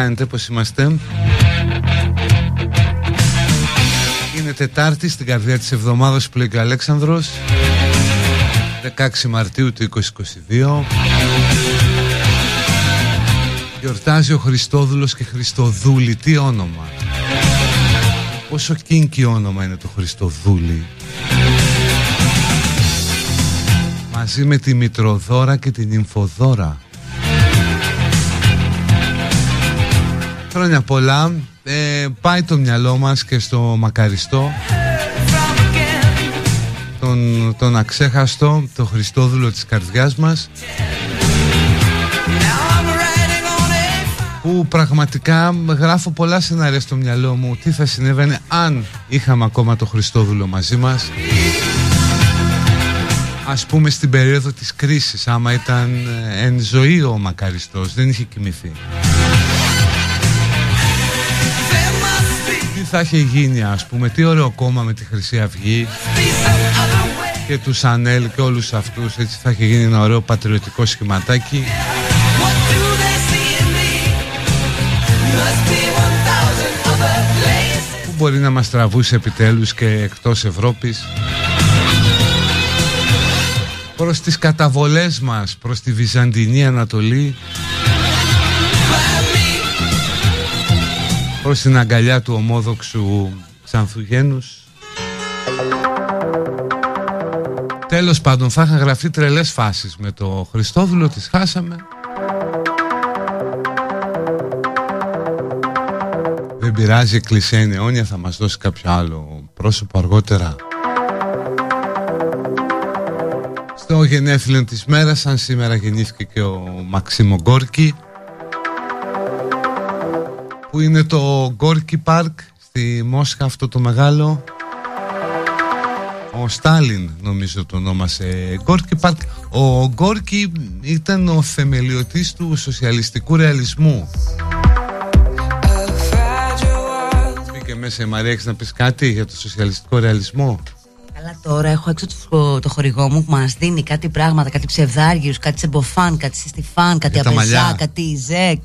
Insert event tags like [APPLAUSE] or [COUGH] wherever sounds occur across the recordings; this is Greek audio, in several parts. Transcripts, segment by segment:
Κάνετε, πώς είμαστε. Είναι Τετάρτη στην καρδιά της εβδομάδας που λέει ο Αλέξανδρος. 16 Μαρτίου του 2022 Γιορτάζει ο Χριστόδουλος και Χριστοδούλη. Τι όνομα. Πόσο κίνκι όνομα είναι το Χριστοδούλη. Μαζί με τη Μητροδόρα και την Ιμφοδόρα Χρόνια πολλά. Ε, πάει το μυαλό μας και στο μακαριστό. Τον, τον αξέχαστο, το Χριστόδουλο της καρδιάς μας που πραγματικά γράφω πολλά σενάρια στο μυαλό μου τι θα συνέβαινε αν είχαμε ακόμα το Χριστόδουλο μαζί μας. Ας πούμε στην περίοδο της κρίσης άμα ήταν εν ζωή ο Μακαριστός δεν είχε κοιμηθεί θα είχε γίνει ας πούμε Τι ωραίο κόμμα με τη Χρυσή Αυγή Και τους Σανέλ και όλους αυτούς Έτσι θα είχε γίνει ένα ωραίο πατριωτικό σχηματάκι. Που μπορεί να μας τραβούσε επιτέλους και εκτός Ευρώπης. Προς τις καταβολές μας προς τη Βυζαντινή Ανατολή προς την αγκαλιά του ομόδοξου Ξανθουγένους. Τέλος πάντων θα είχαν γραφτεί τρελές φάσεις με το Χριστόδουλο τις χάσαμε. Δεν πειράζει η Εκκλησία είναι αιώνια θα μας δώσει κάποιο άλλο πρόσωπο αργότερα. Στο γενέθλιο της μέρας σαν σήμερα γεννήθηκε και ο Μαξίμο Γκόρκι που είναι το Γκόρκι Πάρκ στη Μόσχα αυτό το μεγάλο. Ο Στάλιν νομίζω το ονόμασε. Γκόρκι Πάρκ ο Γκόρκι ήταν ο θεμελιωτής του σοσιαλιστικού ρεαλισμού. Μπήκε μέσα η Μαρία έχεις να πεις κάτι για το σοσιαλιστικό ρεαλισμό; Καλά τώρα έχω έξω το, το χορηγό μου που μας δίνει κάτι πράγματα, κάτι ψευδάργιους, κάτι σεμποφάν, κάτι συστιφάν, κάτι απεσά, κάτι ζεκ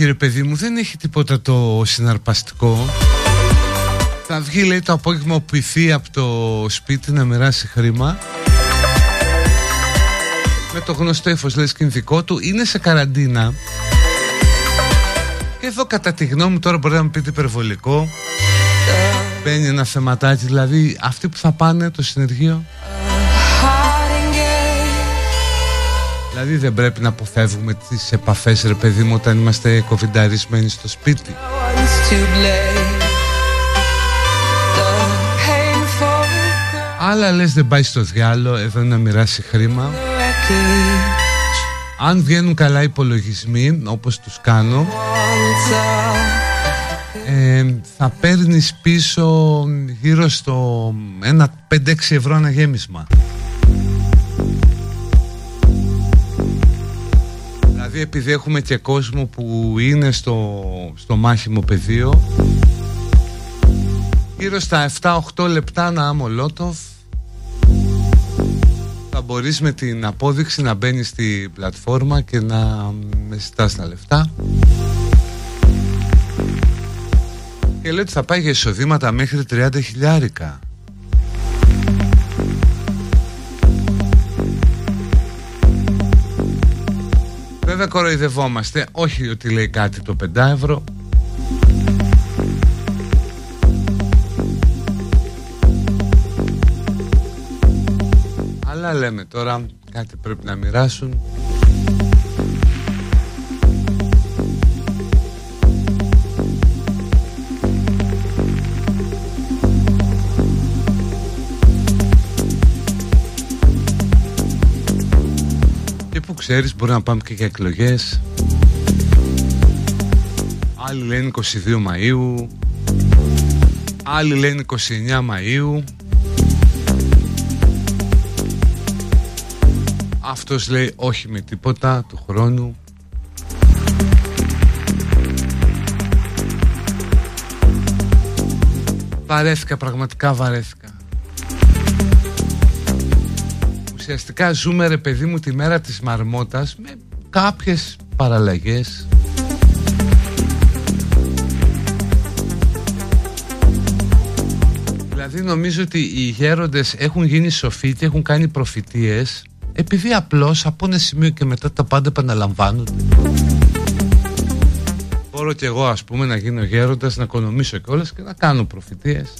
έχει ρε παιδί μου, δεν έχει τίποτα το συναρπαστικό. Θα βγει λέει το απόγευμα ο από το σπίτι να μοιράσει χρήμα. Με το γνωστό έφος λέει σκηνδικό του. Είναι σε καραντίνα. Και εδώ κατά τη γνώμη μου τώρα μπορεί να μου πείτε υπερβολικό. Μπαίνει ένα θεματάκι, δηλαδή αυτοί που θα πάνε το συνεργείο Δηλαδή δεν πρέπει να αποφεύγουμε τις επαφές ρε παιδί μου όταν είμαστε κοβινταρισμένοι στο σπίτι. Άλλα λες δεν πάει στο διάλο εδώ να μοιράσει χρήμα Αν βγαίνουν καλά υπολογισμοί όπως τους κάνω ε, θα παίρνεις πίσω γύρω στο ένα 5-6 ευρώ ένα γέμισμα Δηλαδή επειδή έχουμε και κόσμο που είναι στο, στο μάχημο πεδίο Γύρω στα 7-8 λεπτά να άμμο Λότοφ Θα μπορείς με την απόδειξη να μπαίνεις στη πλατφόρμα και να με ζητάς τα λεφτά. Και λέει ότι θα πάει για εισοδήματα μέχρι 30 χιλιάρικα κοροϊδευόμαστε. Όχι ότι λέει κάτι το 5 ευρώ Αλλά λέμε τώρα κάτι πρέπει να μοιράσουν ξέρεις μπορεί να πάμε και για εκλογές. Άλλοι λένε 22 Μαΐου. Άλλοι λένε 29 Μαΐου. Αυτός λέει όχι με τίποτα του χρόνου. Βαρέθηκα, πραγματικά βαρέθηκα ουσιαστικά ζούμε ρε παιδί μου τη μέρα της μαρμότας με κάποιες παραλλαγές. Δηλαδή νομίζω ότι οι γέροντες έχουν γίνει σοφοί και έχουν κάνει προφητείες επειδή απλώς από ένα σημείο και μετά τα πάντα επαναλαμβάνονται. Μπορώ και εγώ ας πούμε να γίνω γέροντας, να οικονομήσω κιόλας και να κάνω προφητείες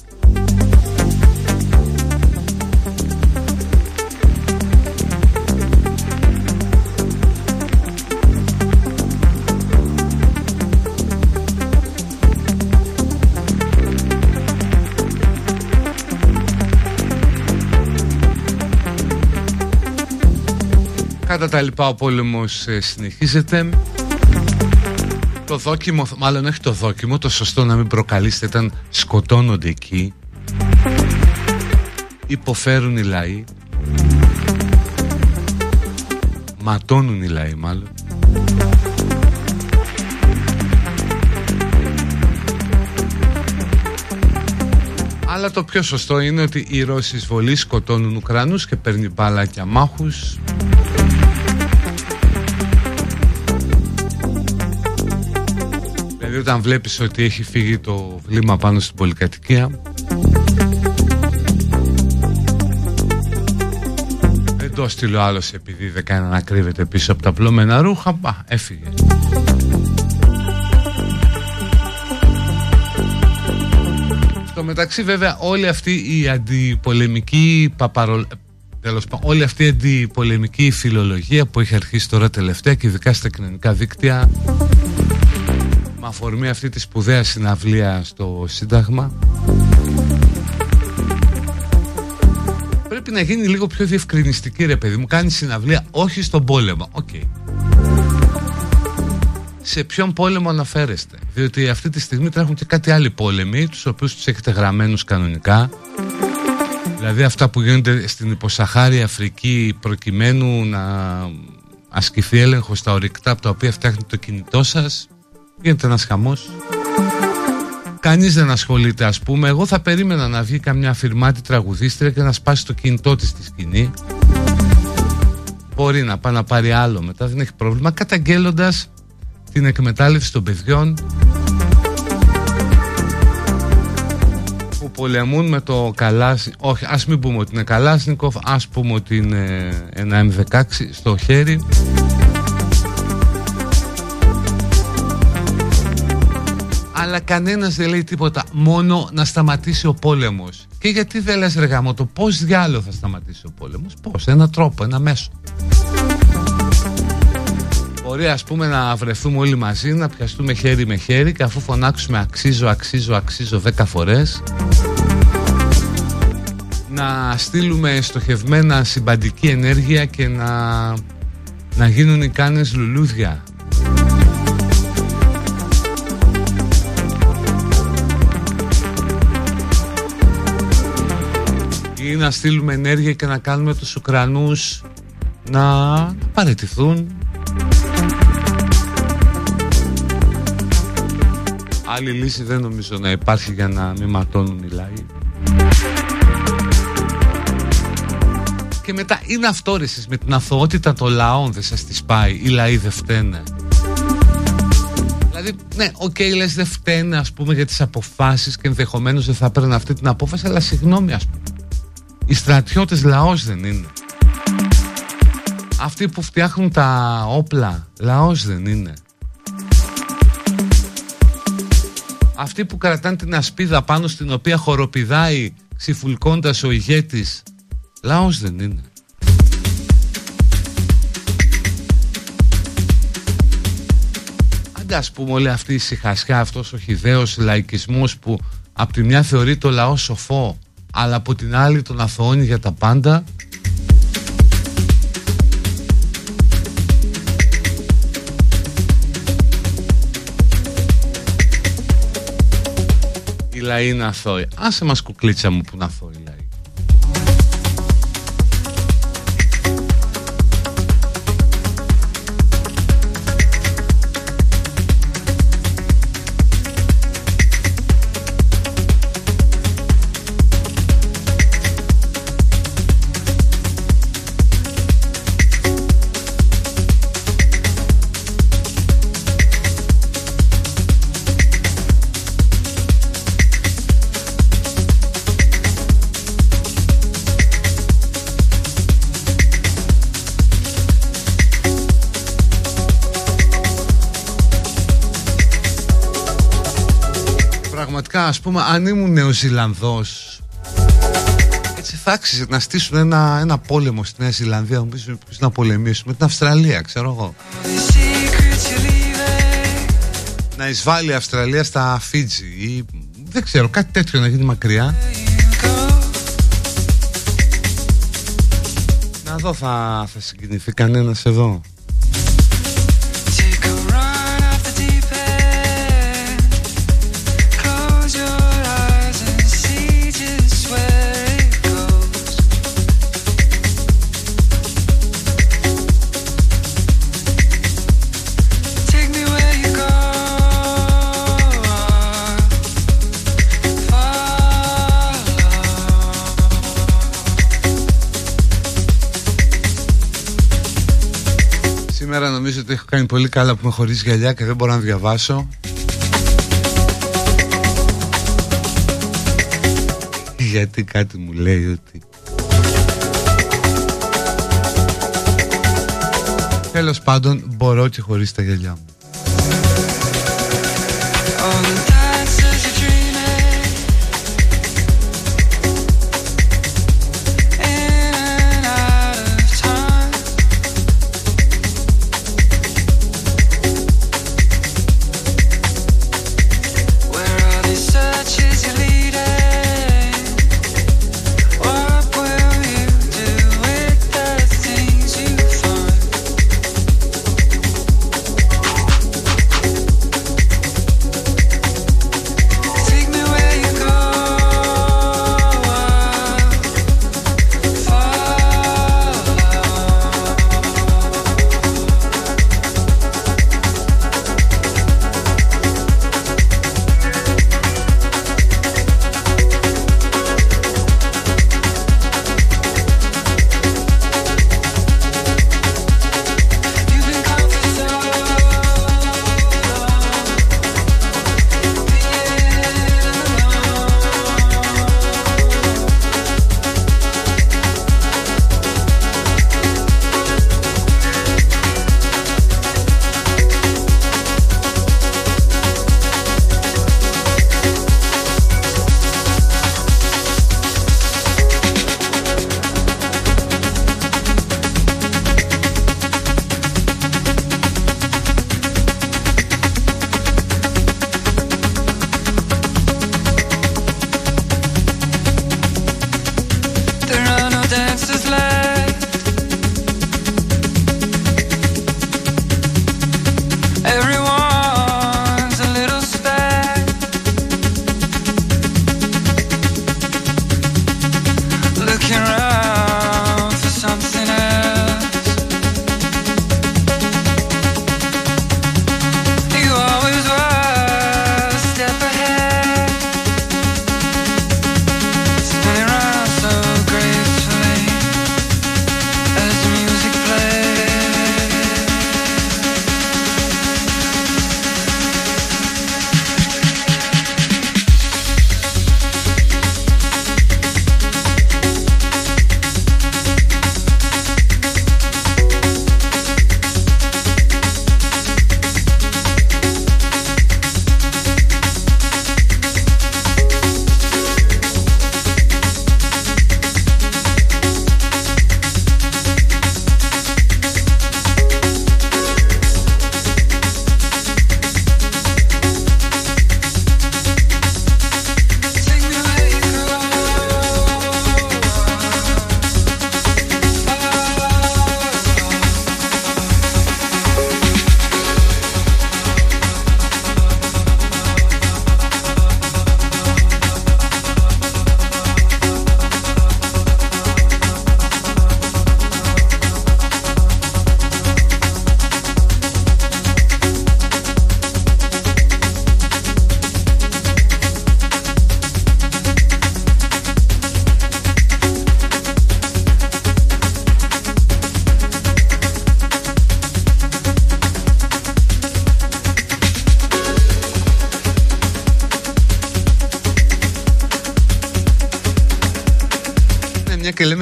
Κατά τα λοιπά ο πόλεμος ε, συνεχίζεται. Το δόκιμο, μάλλον όχι το δόκιμο Το σωστό να μην προκαλείστε ήταν σκοτώνονται εκεί. Υποφέρουν οι λαοί. Ματώνουν οι λαοί μάλλον. Αλλά το πιο σωστό είναι ότι οι Ρώσοι εισβολή σκοτώνουν Ουκρανούς και παίρνει μπάλακια μάχους Δηλαδή όταν βλέπεις ότι έχει φύγει το βλήμα πάνω στην πολυκατοικία. Δεν το στείλω άλλος επειδή δεν κάνει να κρύβεται πίσω από τα πλώμενα ρούχα. Μπα, έφυγε. Στο μεταξύ βέβαια όλη αυτή η αντιπολεμική παπαρο... Τέλος πάντων, όλη αυτή η αντιπολεμική φιλολογία που έχει αρχίσει τώρα τελευταία και ειδικά στα κοινωνικά δίκτυα με αφορμή αυτή τη σπουδαία συναυλία στο Σύνταγμα. Πρέπει να γίνει λίγο πιο διευκρινιστική ρε παιδί μου. Κάνεις συναυλία όχι στον πόλεμο. OK. Okay. σε ποιον πόλεμο αναφέρεστε; Διότι αυτή τη στιγμή τρέχουν και κάτι άλλοι πόλεμοι τους οποίους τους έχετε γραμμένους κανονικά. Δηλαδή αυτά που γίνονται στην υποσαχάρη Αφρική προκειμένου να ασκηθεί έλεγχος στα ορυκτά από τα οποία φτιάχνει το κινητό σας Γίνεται ένας χαμός; Κανείς δεν ασχολείται ας πούμε. Εγώ θα περίμενα να βγει καμιά φυρμάτη τραγουδίστρια Και να σπάσει το κινητό της στη σκηνή. Μπορεί να πάει να πάρει άλλο μετά Δεν έχει πρόβλημα Καταγγέλλοντας την εκμετάλλευση των παιδιών Που πολεμούν με το καλάσι Όχι ας μην πούμε ότι είναι καλάσνικοφ Ας πούμε ότι είναι ένα M16 στο χέρι αλλά κανένας δεν λέει τίποτα μόνο να σταματήσει ο πόλεμος. Και γιατί δεν λες ρε γάμο το πως διάλογο θα σταματήσει ο πόλεμος; Πως ένα τρόπο, ένα μέσο. Μπορεί ας πούμε να βρεθούμε όλοι μαζί να πιαστούμε χέρι με χέρι και αφού φωνάξουμε αξίζω, αξίζω, αξίζω δέκα φορές να στείλουμε στοχευμένα συμπαντική ενέργεια και να, να γίνουν οι κάνες λουλούδια ή να στείλουμε ενέργεια και να κάνουμε τους Ουκρανούς να παραιτηθούν. Άλλη λύση δεν νομίζω να υπάρχει για να μην ματώνουν οι λαοί. Και μετά είναι αυτό με την αθωότητα των λαών δεν σας τις πάει Οι λαοί δεν φταίνε. Δηλαδή, ναι, OK, okay, λες δεν φταίνε ας πούμε για τις αποφάσεις και ενδεχομένως δεν θα έπαιρνε αυτή την απόφαση αλλά συγγνώμη ας πούμε οι στρατιώτες λαός δεν είναι. Αυτοί που φτιάχνουν τα όπλα Λαός δεν είναι. Αυτοί που κρατάνε την ασπίδα πάνω στην οποία χοροπηδάει ξιφουλκώντας ο ηγέτης Λαός δεν είναι. Άντε ας πούμε όλη αυτή η συχασιά Αυτός ο χιδαίος λαϊκισμός που από τη μια θεωρεί το λαό σοφό αλλά από την άλλη τον αθωώνει για τα πάντα. Οι λαοί είναι αθώοι. Άσε μας κουκλίτσα μου που είναι αθώοι ας πούμε αν ήμουν Νεοζηλανδός έτσι θα άξιζε να στήσουν ένα, ένα πόλεμο στη Νέα Ζηλανδία νομίζω να πολεμήσουμε την Αυστραλία ξέρω εγώ. Να εισβάλλει η Αυστραλία στα Φίτζι ή δεν ξέρω κάτι τέτοιο να γίνει μακριά. Να δω θα, θα συγκινηθεί κανένας εδώ νομίζω ότι έχω κάνει πολύ καλά που με χωρίζει γυαλιά και δεν μπορώ να διαβάσω. Γιατί κάτι μου λέει ότι... Τέλος πάντων μπορώ και χωρίς τα γυαλιά μου.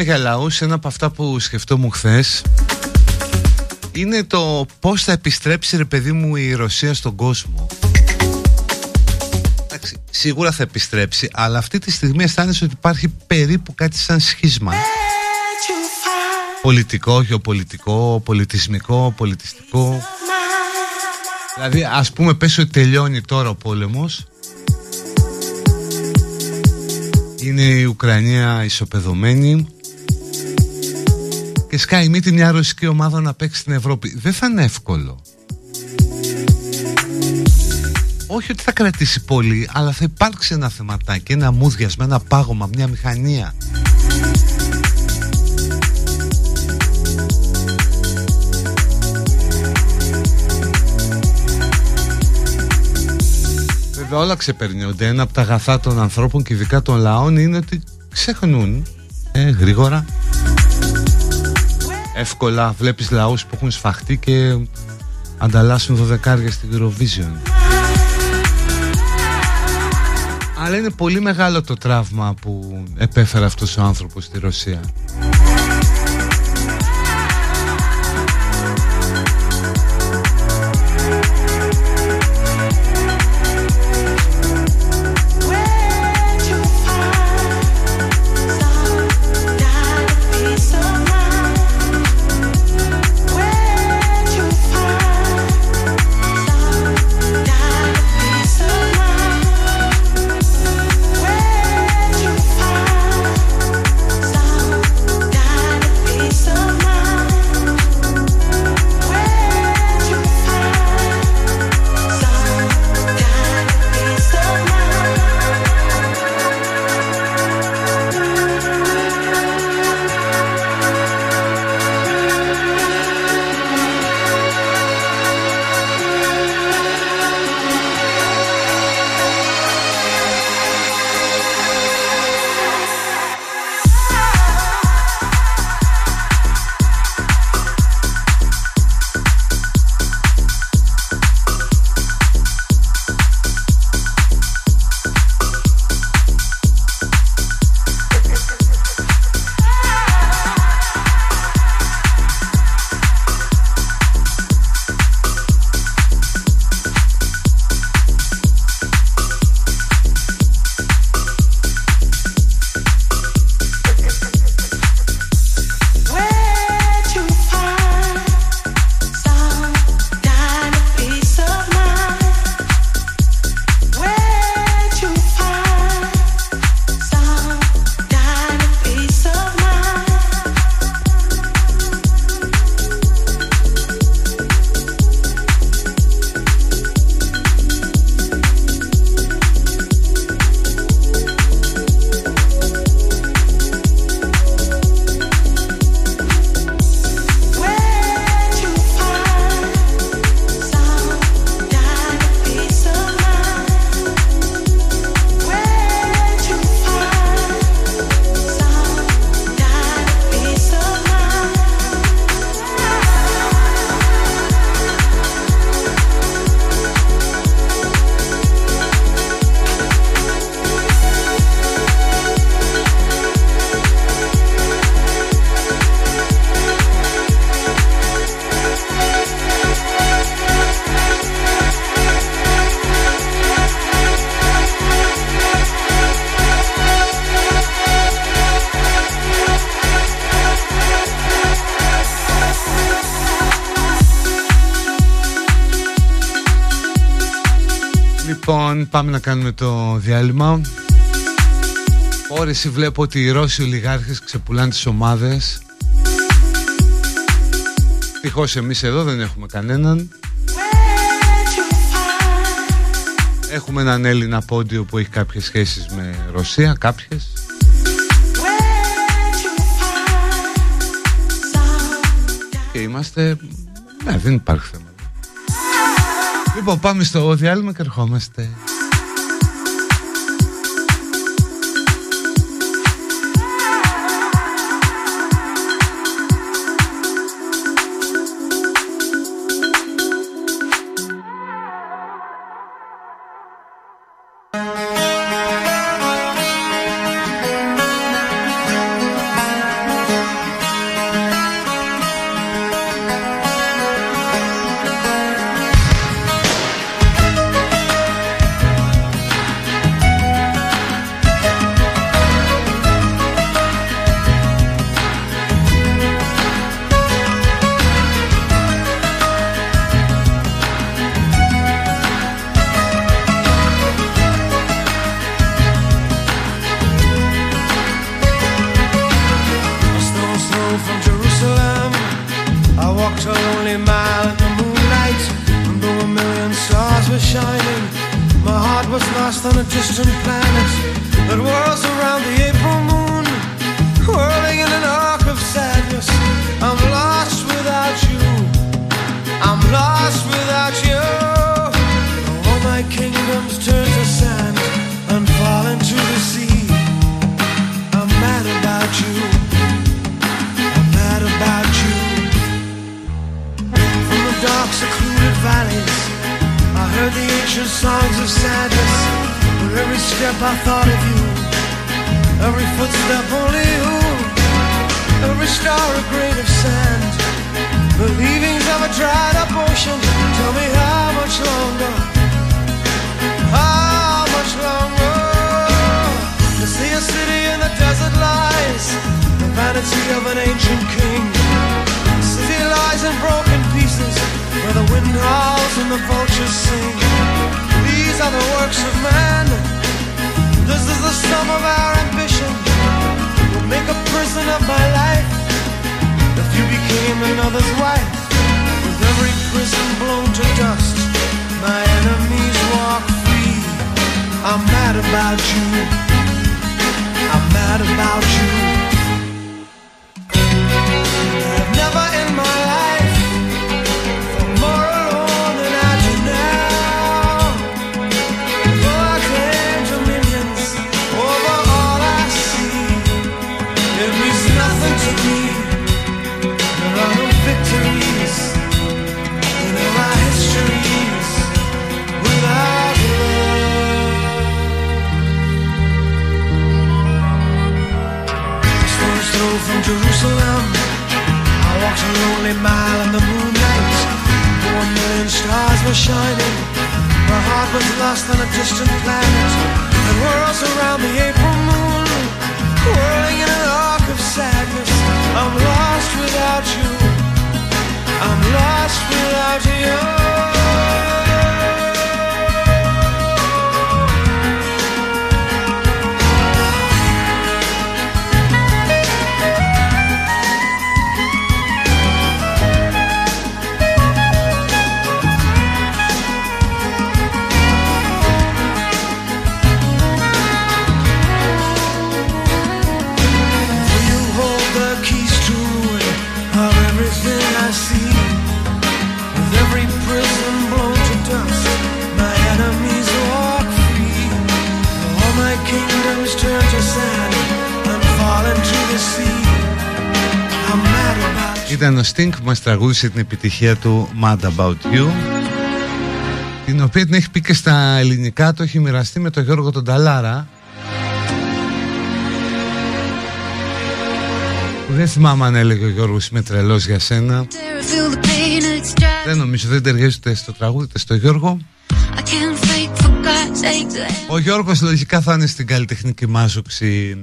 Για λαούς, ένα από αυτά που σκεφτόμουν χθες είναι το πώς θα επιστρέψει ρε παιδί μου η Ρωσία στον κόσμο. Εντάξει, σίγουρα θα επιστρέψει, αλλά αυτή τη στιγμή αισθάνεσαι ότι υπάρχει περίπου κάτι σαν σχίσμα. Πολιτικό, γεωπολιτικό, πολιτισμικό, πολιτιστικό. Δηλαδή ας πούμε πες ότι τελειώνει τώρα ο πόλεμος Είναι η Ουκρανία ισοπεδωμένη Και σκάει μύτη μια ρωσική ομάδα να παίξει στην Ευρώπη Δεν θα είναι εύκολο όχι ότι θα κρατήσει πολύ, αλλά θα υπάρξει ένα θεματάκι, ένα μούδιασμα, ένα πάγωμα, μια μηχανία. Βέβαια όλα ξεπερνιόνται. Ένα από τα αγαθά των ανθρώπων και ειδικά των λαών είναι ότι ξεχνούν ε, γρήγορα. Εύκολα βλέπεις λαούς που έχουν σφαχτεί και ανταλλάσσουν δωδεκάρια στην Eurovision. Αλλά είναι πολύ μεγάλο το τραύμα που επέφερε αυτός ο άνθρωπος στη Ρωσία. Πάμε να κάνουμε το διάλειμμα. Όρεση βλέπω ότι οι Ρώσοι ολιγάρχες ξεπουλάνε τις ομάδες. Ευτυχώς εμείς εδώ δεν έχουμε κανέναν. Έχουμε έναν Έλληνα πόντιο που έχει κάποιες σχέσεις με Ρωσία, κάποιες. Και είμαστε... Ναι, δεν υπάρχει θέμα. Λοιπόν, πάμε στο διάλειμμα και ερχόμαστε. Footstep only you, every star a grain of sand. The leavings of a dried up ocean. Tell me how much longer? How much longer? To see a city in the desert lies, the vanity of an ancient king. The city lies in broken pieces, where the wind howls and the vultures sing. These are the works of man. This is the sum of our ambition. Make a prison of my life. If you became another's wife, with every prison blown to dust, my enemies walk free. I'm mad about you. I'm mad about you. From Jerusalem. I walked a lonely mile in the moonlight. One million stars were shining. My heart was lost on a distant planet. It whirls around the April moon, whirling in an arc of sadness. I'm lost without you. I'm lost without you. Ήταν ο Sting που μας τραγούδισε την επιτυχία του Mad About You την οποία την έχει πει και στα ελληνικά το έχει μοιραστεί με τον Γιώργο τον Ταλάρα που δεν θυμάμαι αν έλεγε ο Γιώργος είμαι τρελός για σένα Feel the pain, it's just δεν νομίζω δεν ταιριάζει ούτε στο τραγούδι ούτε στο Γιώργο I can't fake for God's sake. ο Γιώργος λογικά θα είναι στην καλλιτεχνική μάζοξη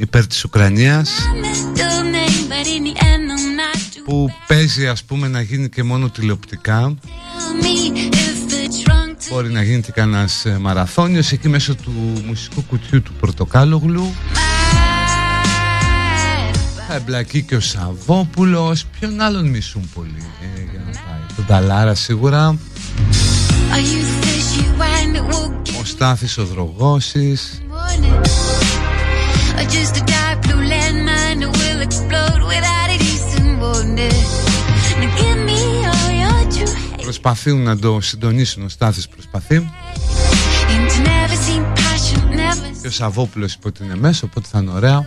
υπέρ της Ουκρανίας I missed your name, but in the end I'm not to που παίζει ας πούμε να γίνει και μόνο τηλεοπτικά. Tell me if the trunk to Μπορεί να γίνει και κανένας ε, μαραθώνιος εκεί μέσω του μουσικού κουτιού του Πορτοκάλογλου. Θα εμπλακεί και ο Σαββόπουλος. Ποιον άλλον μισούν πολύ ε, για να πάει. Τον Ταλάρα σίγουρα. Are you the fish you wind that will get Ο Στάθης ο Δρογώσης morning? Προσπαθούν να το συντονίσουν, ο Στάθης προσπαθεί. Και ο Σαββόπουλος υποτείνει μέσα, οπότε θα είναι ωραία.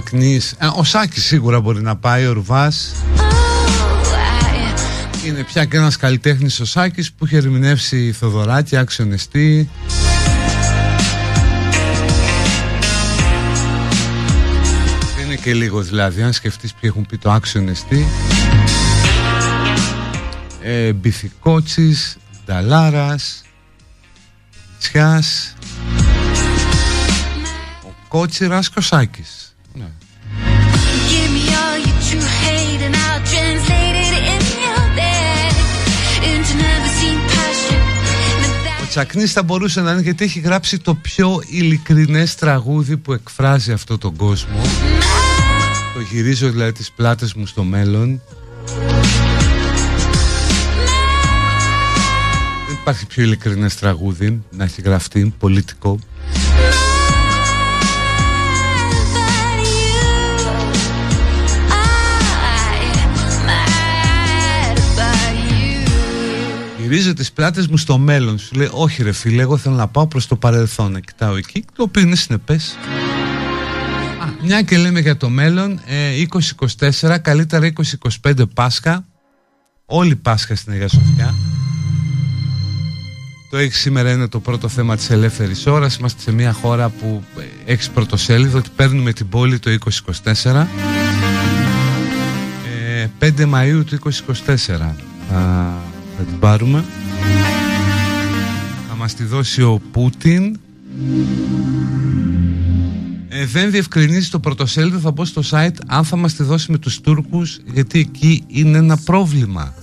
Ο Τσακνής ε, Ο Σάκης σίγουρα μπορεί να πάει Ο Ρουβάς. Oh, I Είναι πια και ένας καλλιτέχνης ο Σάκης Που έχει ερμηνεύσει Θοδωράκη Άξιονεστή. Και λίγο δηλαδή αν σκεφτείς ποιοι έχουν πει το άξιο νεστή ε, Μπιθικότσης, Νταλάρας Τσιάς Ο Κότσιρας Κωσάκης ναι. Give Τσακνής θα μπορούσε να είναι γιατί έχει γράψει το πιο ειλικρινές τραγούδι που εκφράζει αυτό τον κόσμο. Το γυρίζω δηλαδή τις πλάτες μου στο μέλλον. Δεν υπάρχει πιο ειλικρινές τραγούδι να έχει γραφτεί πολιτικό Γυρίζω τις πλάτες μου στο μέλλον. Σου λέει όχι ρε φίλε εγώ θέλω να πάω προς το παρελθόν Να κοιτάω εκεί το οποίο είναι συνεπές. Α, Μια και λέμε για το μέλλον ε, 2024 καλύτερα 2025 Πάσχα. Όλη Πάσχα στην Αγία Σοφιά. Το έχει σήμερα είναι το πρώτο θέμα της ελεύθερης ώρας. Είμαστε σε μια χώρα που ε, έχει πρωτοσέλιδο Ότι παίρνουμε την πόλη το 2024 ε, 5 Μαΐου του 2024 θα, θα την πάρουμε. Θα μας τη δώσει ο Πούτιν. Ε, Δεν διευκρινίζει το πρωτοσέλιδο Θα πω στο site αν θα μας τη δώσει με τους Τούρκους Γιατί εκεί είναι ένα πρόβλημα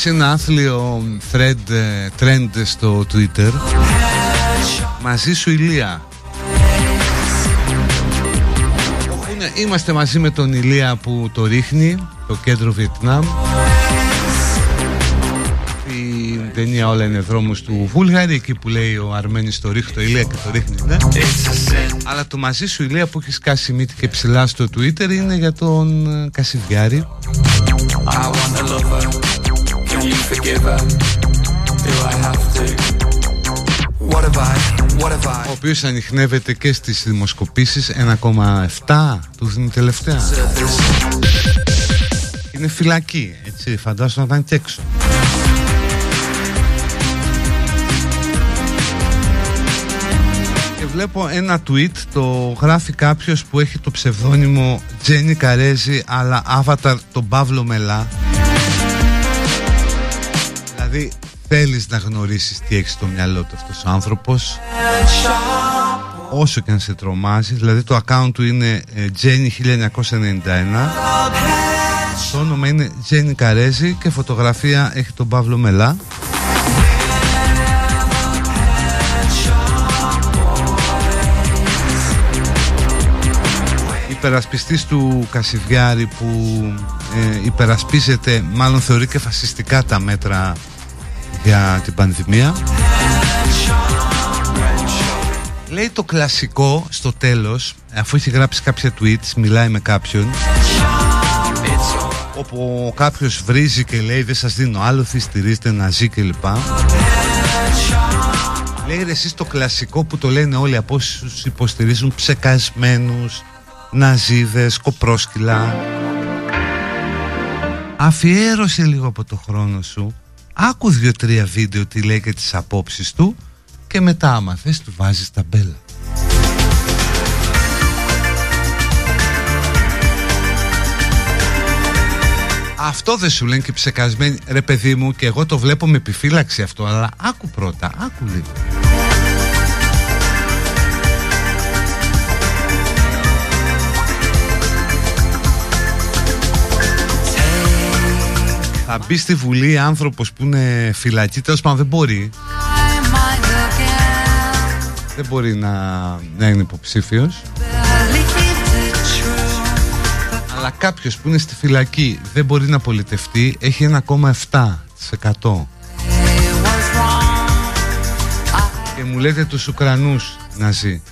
boys. Έχει σκάσει ένα άθλιο thread, ε, trend στο Twitter Μαζί σου Ηλία Είναι- Είμαστε μαζί με τον Ηλία που το ρίχνει Το κέντρο Βιετνάμ Στην ταινία όλα είναι δρόμος του Βούλγαρη Εκεί που λέει ο Αρμένης το ρίχνει το Ηλία και το ρίχνει ναι. Αλλά το μαζί σου Ηλία που έχεις σκάσει μύτη και ψηλά στο Twitter Είναι για τον ε, Κασιδιάρη you forgive her? Do I have to? What have I? What have I? ο οποίος ανοιχνεύεται και στις δημοσκοπήσεις 1,7 του δίνει τελευταία deserved this? είναι φυλακή έτσι φαντάζομαι να ήταν και έξω και βλέπω ένα tweet το γράφει κάποιος που έχει το ψευδόνυμο Τζένι Καρέζη αλλά avatar τον Παύλο Μελά δηλαδή θέλεις να γνωρίσεις τι έχεις στο μυαλό του αυτός ο άνθρωπος Shop όσο και αν σε τρομάζεις. Δηλαδή το account του είναι ε, Jenny1991 το όνομα είναι Jenny Καρέζη και φωτογραφία έχει τον Παύλο Μελά. Υπερασπιστής του Κασιδιάρη που ε, υπερασπίζεται μάλλον θεωρεί και φασιστικά τα μέτρα για την πανδημία. Λέει το κλασικό στο τέλος αφού έχει γράψει κάποια tweets μιλάει με κάποιον όπου κάποιος βρίζει και λέει δεν σας δίνω άλλο στηρίζετε να ζει κλπ. Λέει ρε εσείς το κλασικό που το λένε όλοι από όσους υποστηρίζουν ψεκασμένους ναζίδες, κοπρόσκυλα Αφιέρωσε λίγο από το χρόνο σου Άκους δύο-τρία βίντεο τι λέει και τις απόψεις του Και μετά άμα θες του βάζεις τα μπέλα Αυτό δεν σου λένε και ψεκασμένοι. Ρε παιδί μου και εγώ το βλέπω με επιφύλαξη αυτό Αλλά άκου πρώτα, άκου λίγο Θα μπει στη Βουλή άνθρωπος που είναι φυλακή. Τέλος πάντων δεν μπορεί. Δεν μπορεί να, να είναι υποψήφιος. Αλλά κάποιος που είναι στη φυλακή Δεν μπορεί να πολιτευτεί. Έχει 1,7% Και μου λέτε τους Ουκρανούς να ζει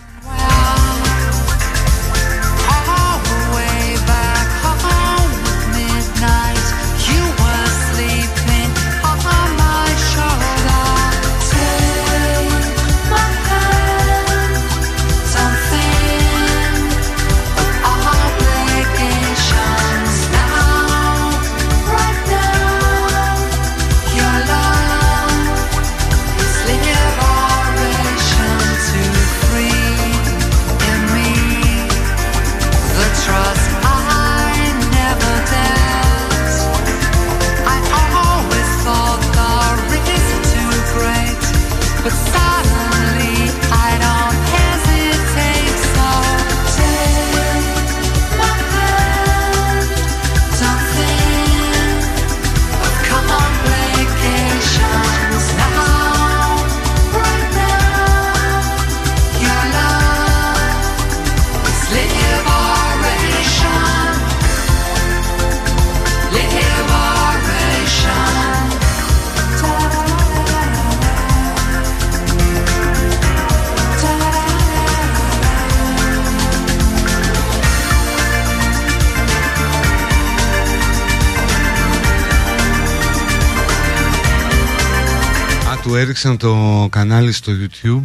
έριξαν το κανάλι στο YouTube.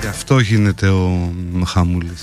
Γι' αυτό γίνεται ο Χαμούλης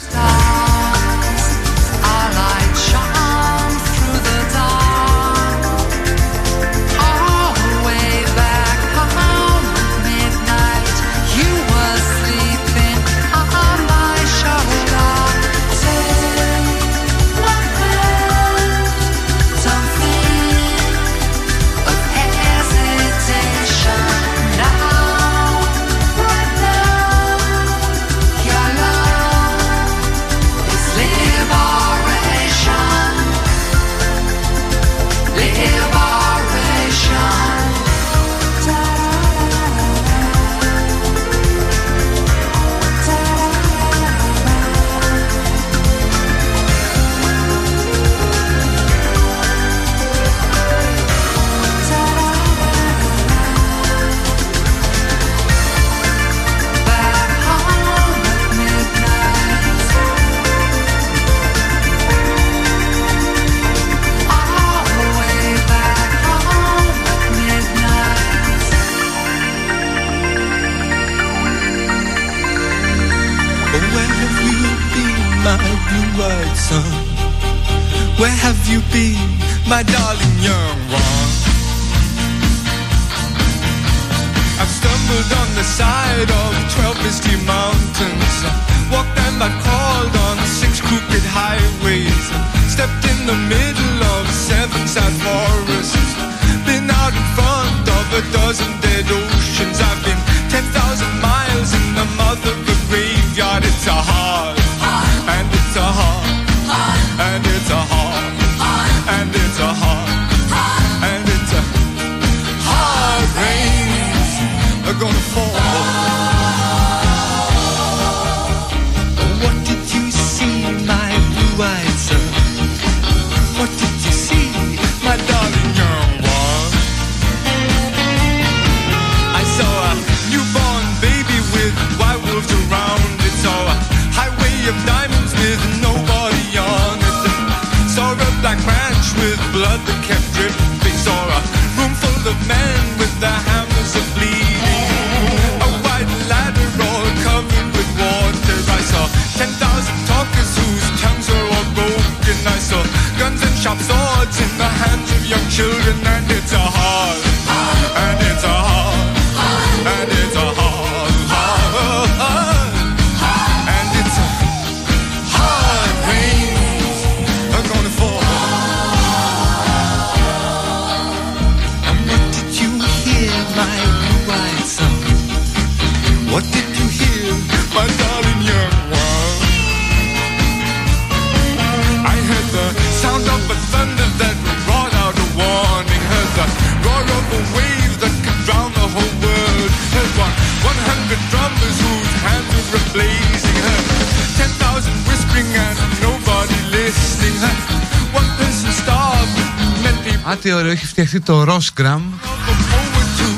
Instagram.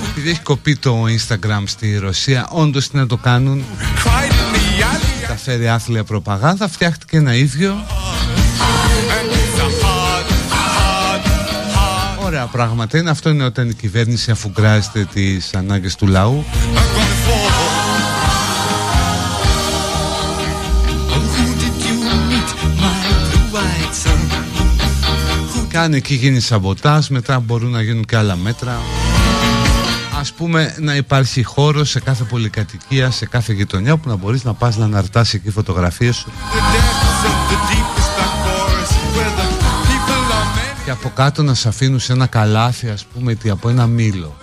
Επειδή έχει κοπεί το Instagram στη Ρωσία όντως τι να το κάνουν. Τα φέρει άθλια προπαγάνδα φτιάχτηκε ένα ίδιο. Ωραία πράγματα είναι. Αυτό είναι όταν η κυβέρνηση αφουγκράζεται τις ανάγκες του λαού. κάνει εκεί γίνει σαμποτάζ, μετά μπορούν να γίνουν και άλλα μέτρα. Ας πούμε να υπάρχει χώρος σε κάθε πολυκατοικία, σε κάθε γειτονιά που να μπορείς να πας να αναρτάς εκεί φωτογραφίες σου. Και από κάτω να σε αφήνουν σε ένα καλάθι ας πούμε από ένα μήλο.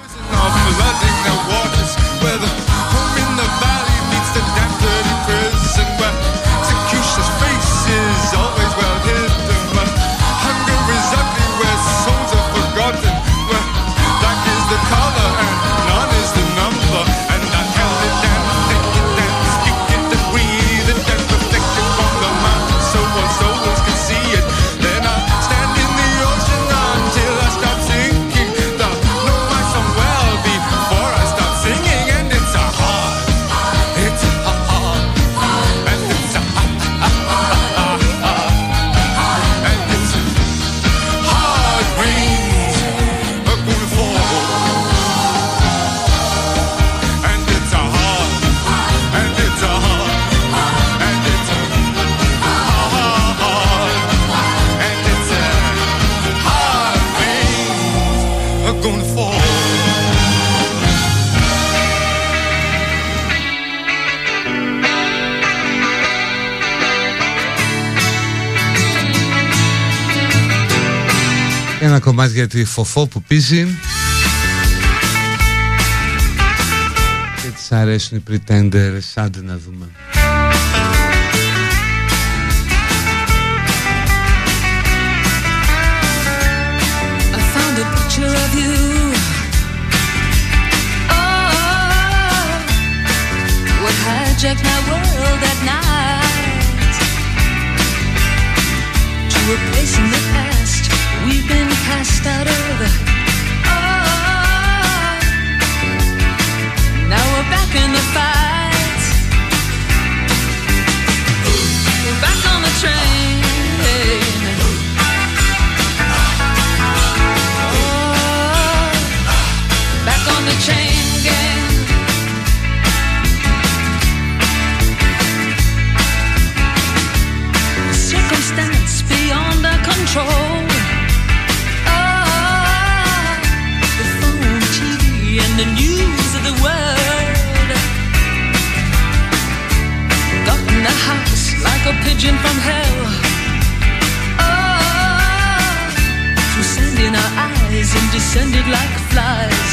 για τη φοφό που πίζει Και της αρέσουν οι pretenders Άντε να δούμε picture what hijacked my world at night To a place in the passed out. Oh, now we're back in the fight. We're back on the train. Oh, back on the chain gang. Circumstance beyond our control. the news of the world. Got in the house like a pigeon from hell. Oh, through sand in our eyes and descended like flies.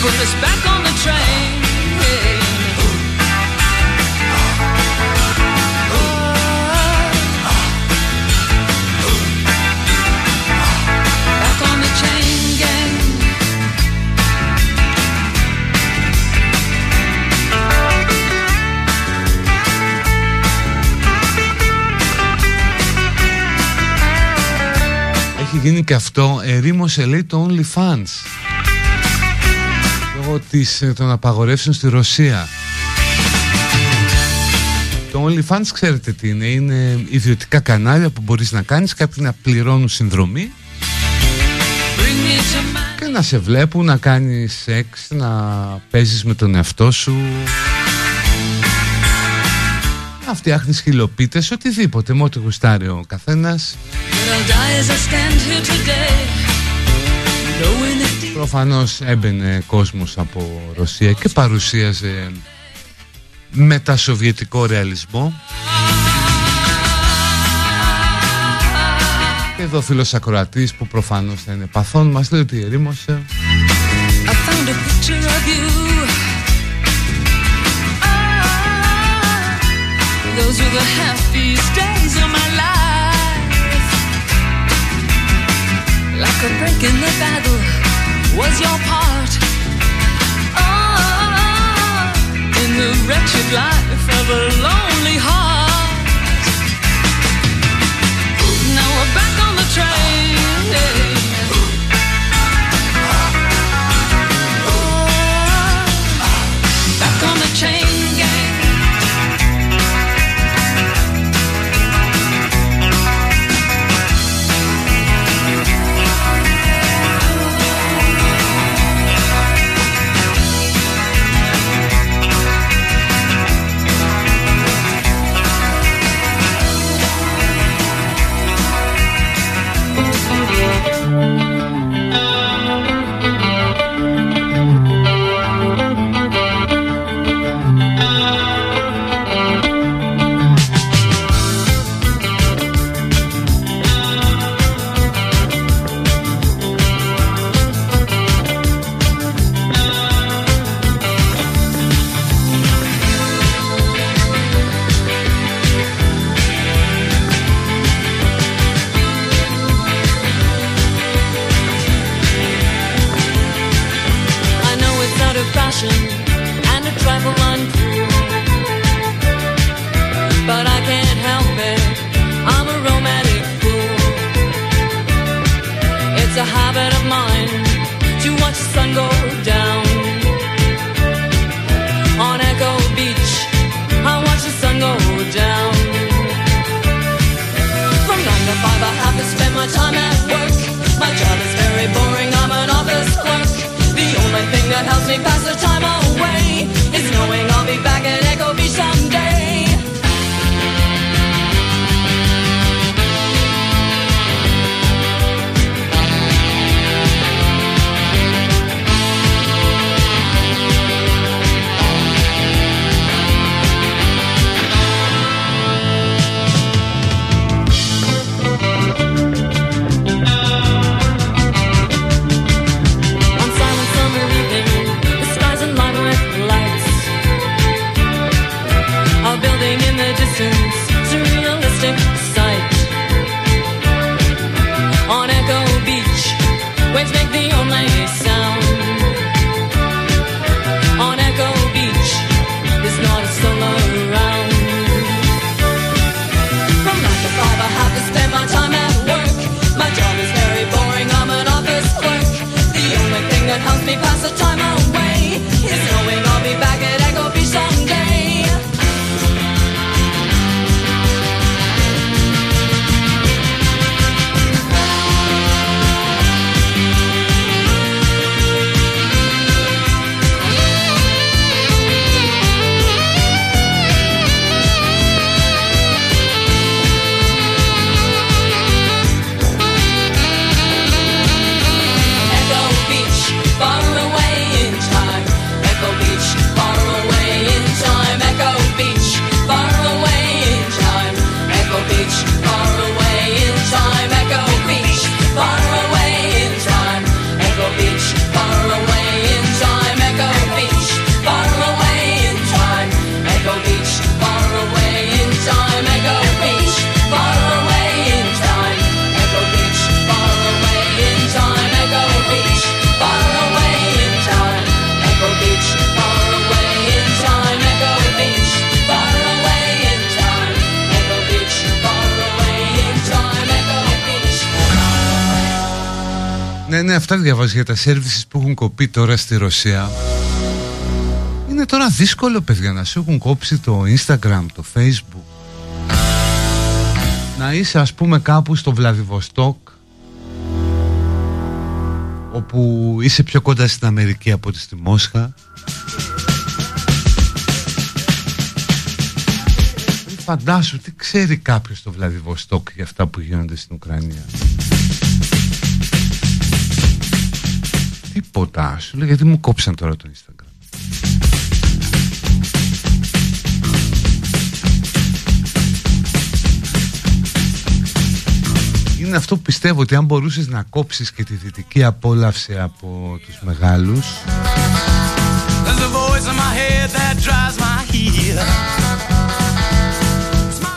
Put us back on the train. Γίνει και αυτό ερήμωσε λέει το OnlyFans. Λόγω της, ε, των απαγορεύσεων στη Ρωσία. Το OnlyFans ξέρετε τι είναι Είναι ιδιωτικά κανάλια που μπορείς να κάνεις Κάποιοι να πληρώνουν συνδρομή. Bring me to my Και να σε βλέπουν να κάνεις σεξ Να παίζεις με τον εαυτό σου. Να φτιάχνεις χιλοπίτες Οτιδήποτε με ό,τι γουστάρει ο καθένας But I'll die as I stand here today. Knowing that deep Προφανώς έμπαινε κόσμος από Ρωσία και παρουσίαζε μετασοβιετικό ρεαλισμό. Και εδώ φίλος ακροατής που προφανώς θα είναι παθών μας λέει ότι ερήμωσε I found a picture of you. Ah, those were the happiest days of my life. Like a break in the battle was your part. Ah, in the wretched life of a lonely heart. Ναι, αυτά διαβάζω για τα services που έχουν κοπεί τώρα στη Ρωσία. Είναι τώρα δύσκολο, παιδιά, να σου έχουν κόψει το Instagram, το Facebook. Να είσαι, ας πούμε, κάπου στο Βλαδιβοστόκ όπου είσαι πιο κοντά στην Αμερική από τη στη Μόσχα. Φαντάσου τι ξέρει κάποιος στο Βλαδιβοστόκ για αυτά που γίνονται στην Ουκρανία. Τίποτα. Σου λέει γιατί μου κόψαν τώρα το Instagram. Είναι αυτό που πιστεύω ότι αν μπορούσες να κόψεις και τη δυτική απόλαυση από τους μεγάλους.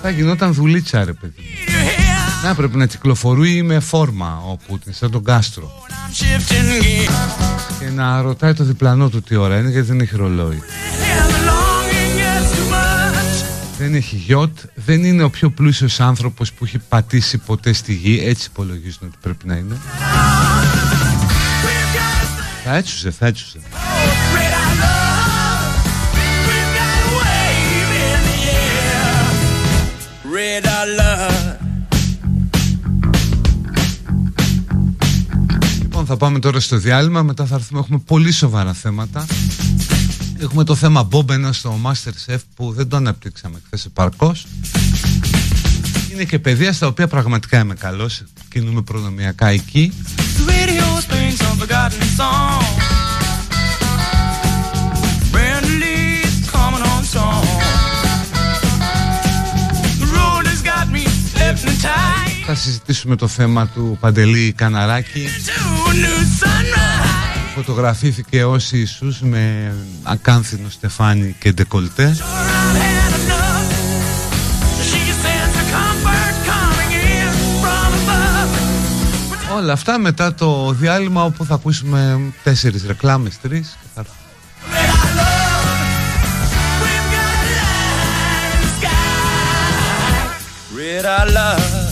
Θα γινόταν δουλίτσα ρε παιδί Να πρέπει να κυκλοφορούει με φόρμα ο Πούτιν σαν τον Κάστρο Και να ρωτάει το διπλανό του τι ώρα είναι γιατί δεν έχει ρολόι δεν έχει γιότ, δεν είναι ο πιο πλούσιος άνθρωπος που έχει πατήσει ποτέ στη γη, έτσι υπολογίζουν ότι πρέπει να είναι. Θα έτσουσε, θα έτσουσε. Θα πάμε τώρα στο διάλειμμα, μετά θα έρθουμε, έχουμε πολύ σοβαρά θέματα. Έχουμε το θέμα Bob στο Masterchef που δεν το αναπτύξαμε χθες επαρκώς. Είναι και παιδεία στα οποία πραγματικά είμαι καλός, κινούμε προνομιακά εκεί. Θα συζητήσουμε το θέμα του Παντελή Καναράκη. Φωτογραφήθηκε ως Ιησούς με ακάνθινο στεφάνι και ντεκολτέ. Όλα αυτά μετά το διάλειμμα όπου θα ακούσουμε τέσσερις ρεκλάμες, τρεις και θα A glass of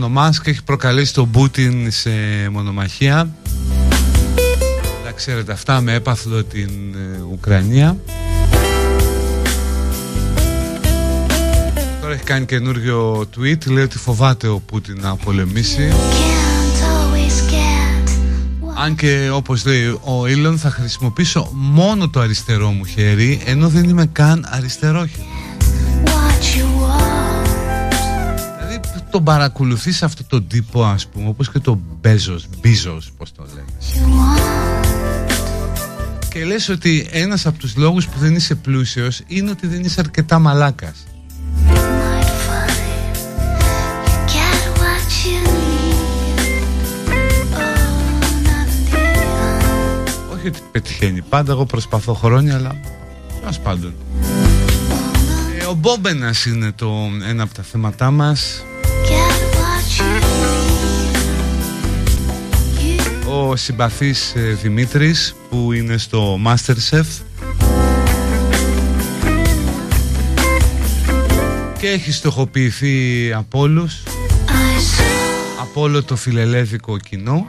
ο Ήλον Μάσκ έχει προκαλέσει τον Πούτιν σε μονομαχία. Αλλά ξέρετε αυτά με έπαθλο την ε, Ουκρανία. Τώρα έχει κάνει καινούριο tweet Λέει ότι φοβάται ο Πούτιν να πολεμήσει. Αν και όπως λέει ο Ήλον θα χρησιμοποιήσω μόνο το αριστερό μου χέρι ενώ δεν είμαι καν αριστερόχειρο Δηλαδή παρακολουθείς αυτό τον τύπο ας πούμε όπως και τον Μπέζος, Μπίζος πως το λένε. Και λες ότι ένας από τους λόγους που δεν είσαι πλούσιος είναι ότι δεν είσαι αρκετά μαλάκας. Όχι ότι πετυχαίνει πάντα, εγώ προσπαθώ χρόνια, αλλά ας πάντων. Ε, ο Μπόμπενας είναι το ένα από τα θέματά μας. Ο συμπαθής ε, Δημήτρης που είναι στο Masterchef. Και έχεις στοχοποιηθεί από όλους. Από όλο το φιλελεύθερο κοινό.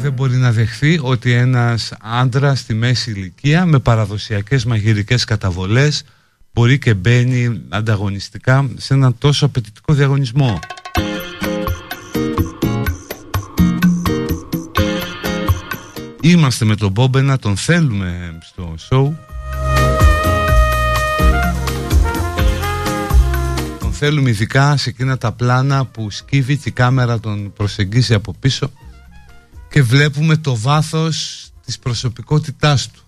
Δεν μπορεί να δεχθεί ότι ένας άντρας στη μέση ηλικία με παραδοσιακές μαγειρικές καταβολές μπορεί και μπαίνει ανταγωνιστικά σε ένα τόσο απαιτητικό διαγωνισμό. Είμαστε με τον Μπόμπενα, τον θέλουμε στο show. Τον θέλουμε ειδικά σε εκείνα τα πλάνα που σκύβει και η κάμερα τον προσεγγίζει από πίσω και βλέπουμε το βάθος της προσωπικότητάς του.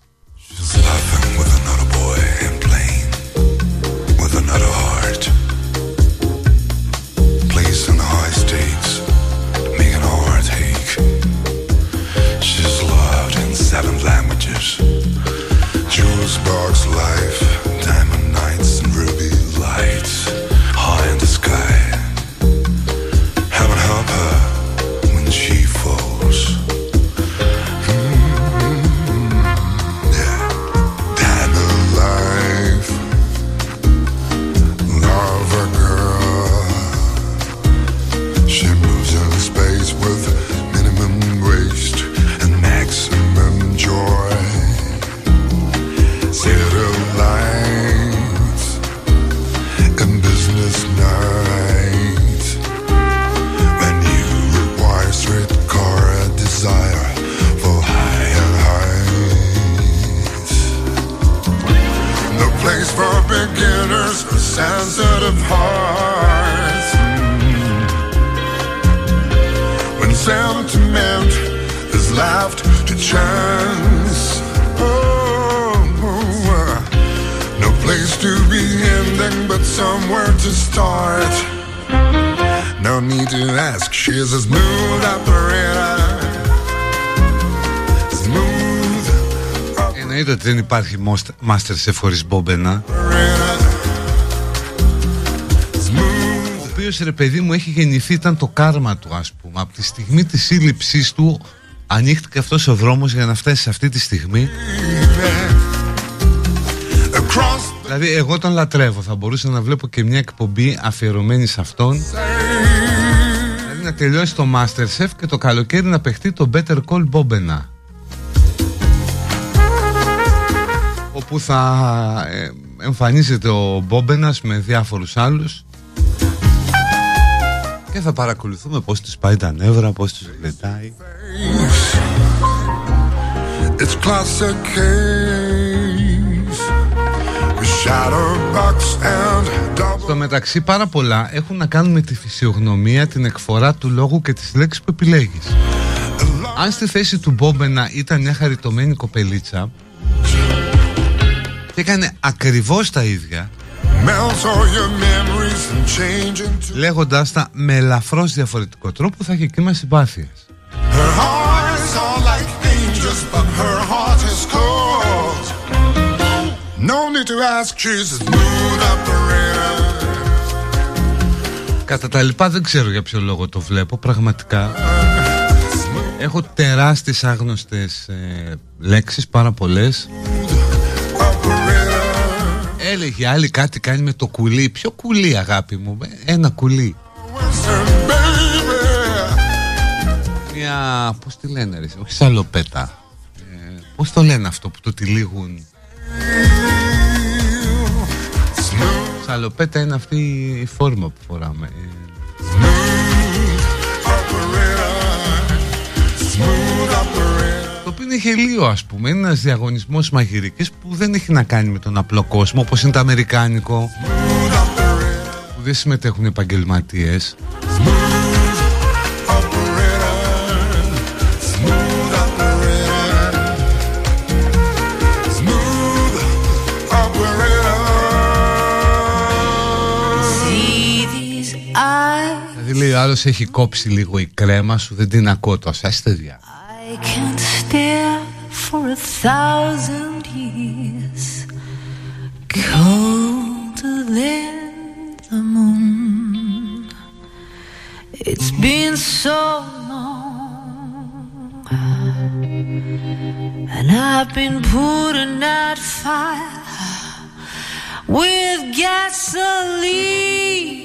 Masterchef χωρίς Μπόμπενα Ο οποίος ρε παιδί μου έχει γεννηθεί ήταν το κάρμα του ας πούμε. Από τη στιγμή της σύλληψής του ανοίχτηκε αυτός ο δρόμος για να φτάσει σε αυτή τη στιγμή. Δηλαδή εγώ τον λατρεύω Θα μπορούσα να βλέπω και μια εκπομπή αφιερωμένη σε αυτόν. Δηλαδή να τελειώσει το Masterchef Και το καλοκαίρι να παιχτεί το Better Call Bobena Όπου θα ε, εμφανίζεται ο Μπόμπενας με διάφορους άλλους και θα παρακολουθούμε πώς τους πάει τα νεύρα, πώς τους γλεντάει. It's classic case with shadowbox and Στο μεταξύ πάρα πολλά έχουν να κάνουν με τη φυσιογνωμία, την εκφορά του λόγου και τις λέξεις που επιλέγεις. Αν στη θέση του Μπόμπενα ήταν μια χαριτωμένη κοπελίτσα και έκανε ακριβώς τα ίδια Λέγοντας τα με ελαφρώς διαφορετικό τρόπο θα έχει κύμα συμπάθειας Κατά τα λοιπά δεν ξέρω για ποιο λόγο το βλέπω πραγματικά. Έχω τεράστιες άγνωστες ε, λέξεις, πάρα πολλές Έλεγε άλλη κάτι κάνει με το κουλί. Ποιο κουλί, αγάπη μου, ε, ένα κουλί. Μια. Πώς τη λένε, ρε, όχι σαλοπέτα. Ε, Πώς το λένε αυτό που το τυλίγουν; Σαλοπέτα είναι αυτή η φόρμα που φοράμε. Το οποίο είναι γελίο ας πούμε. Είναι ένας διαγωνισμός μαγειρικής Που δεν έχει να κάνει με τον απλό κόσμο Όπως είναι το αμερικάνικο Που δεν συμμετέχουν επαγγελματίες. Δηλαδή λέει ο άλλος έχει κόψει λίγο η κρέμα σου Δεν την ακούω τόσο. Άστε διά thousand years Colder than the moon. It's been so long And I've been putting out fire With gasoline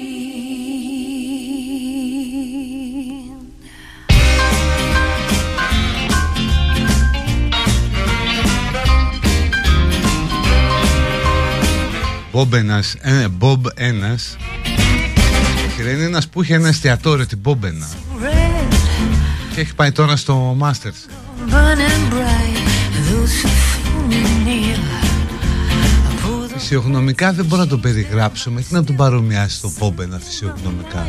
Μπομπ ένας, ε, Μπομπ ένας είναι ένας που είχε ένα εστιατόριο την Μπομπ και έχει πάει τώρα στο Masters. Φυσιογνωμικά δεν μπορώ να το περιγράψω. Μέχρι να τον παρομοιάσει στο Μπομπ φυσιογνωμικά.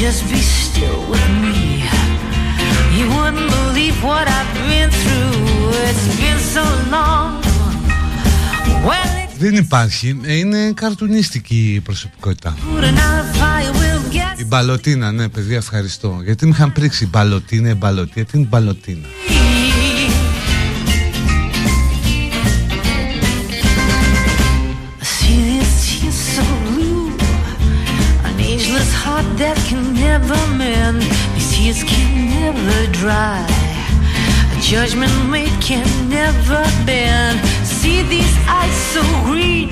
Just be still with me You wouldn't believe what I've been through δεν υπάρχει, είναι καρτουνίστικη η προσωπικότητα. Η μπαλωτίνα, ναι, παιδιά, ευχαριστώ. Γιατί με είχαν πρίξει η μπαλωτίνα, η μπαλωτία, την μπαλωτίνα; that can never mend. Tears can never dry. A judgment made can never bend. See these eyes so green.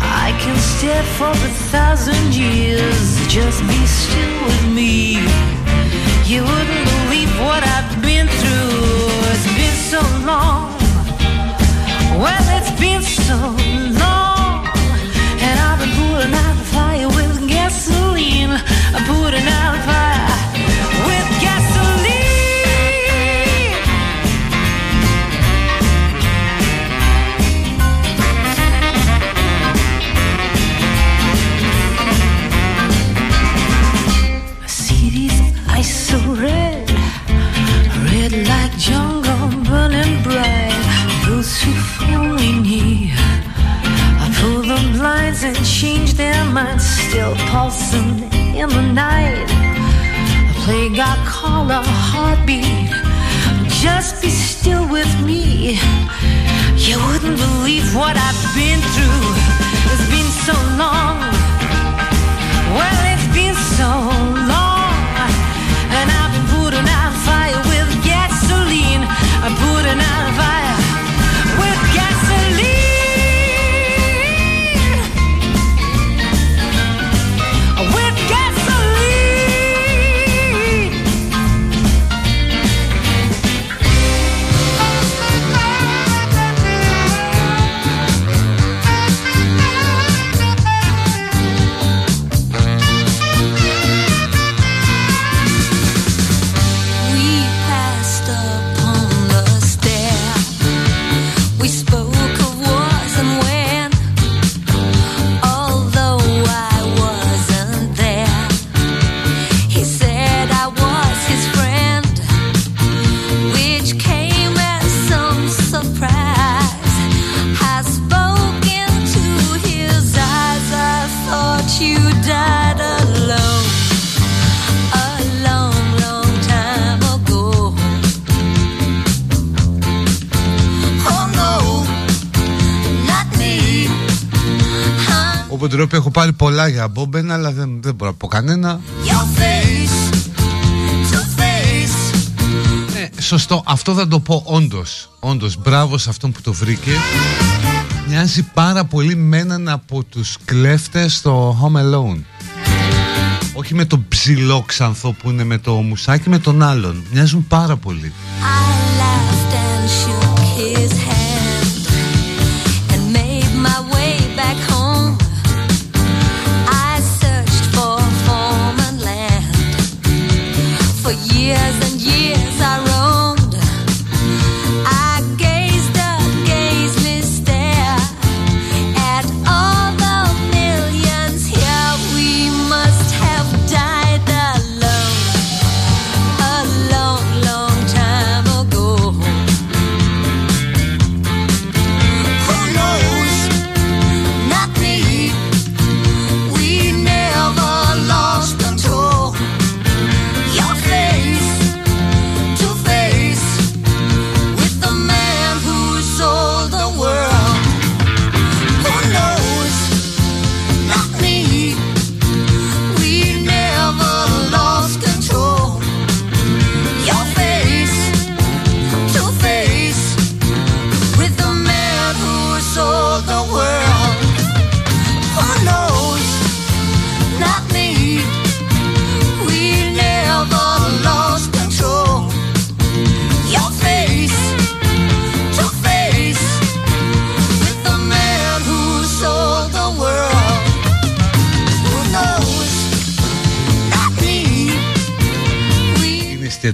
I can stare for a thousand years. Just be still with me. You wouldn't believe what I've been through. It's been so long. Well, it's been so long. And I've been putting out the fire with gasoline. I'm putting out fire. And change their minds, still pulsing in the night. A plague I call a heartbeat. Just be still with me. You wouldn't believe what I've been through. It's been so long. Well, it's been so long. Πάρει πολλά για Μπόμπεν αλλά δεν, δεν μπορώ να πω κανένα σωστό. Αυτό θα το πω όντως. Όντως, μπράβο σε αυτόν που το βρήκε. Μοιάζει πάρα πολύ με έναν από τους κλέφτες στο Home Alone. Όχι με τον ψηλό ξανθό που είναι με το μουσάκι, με τον άλλον. Μοιάζουν πάρα πολύ.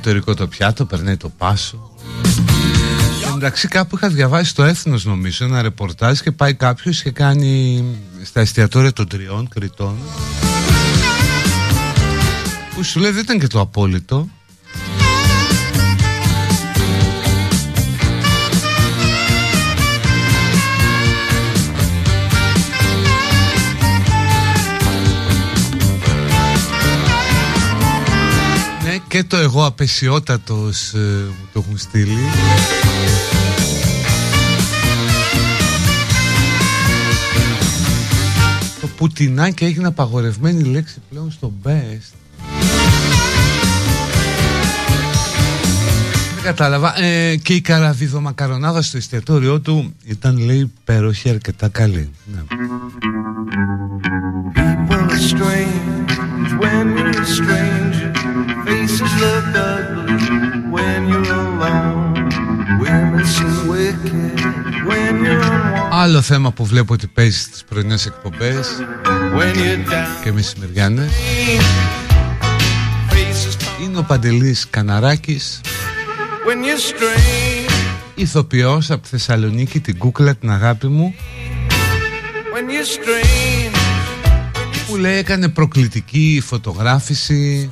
Εστιατορικό το πιάτο, περνάει το πάσο. Εντάξει κάπου είχα διαβάσει το έθνος νομίζω ένα ρεπορτάζ και πάει κάποιος και κάνει στα εστιατόρια των τριών κριτών που σου λέει δεν ήταν και το απόλυτο και το εγώ απεσιότατος ε, μου το έχουν στείλει. Το πουτινάκι έγινε απαγορευμένη λέξη πλέον στο best. Δεν κατάλαβα. Ε, και η καραβίδο μακαρονάδα στο εστιατόριό του ήταν λέει υπέροχη αρκετά καλή. Ναι. People are strange when you're a stranger Faces look ugly when you're alone. Women seem wicked when you're unwanted. Άλλο θέμα που βλέπω ότι παίζει στις πρωινές εκπομπές και μεσημεριάνες είναι ο Παντελής Καναράκης ηθοποιός από Θεσσαλονίκη την κούκλα την αγάπη μου που λέει έκανε προκλητική φωτογράφηση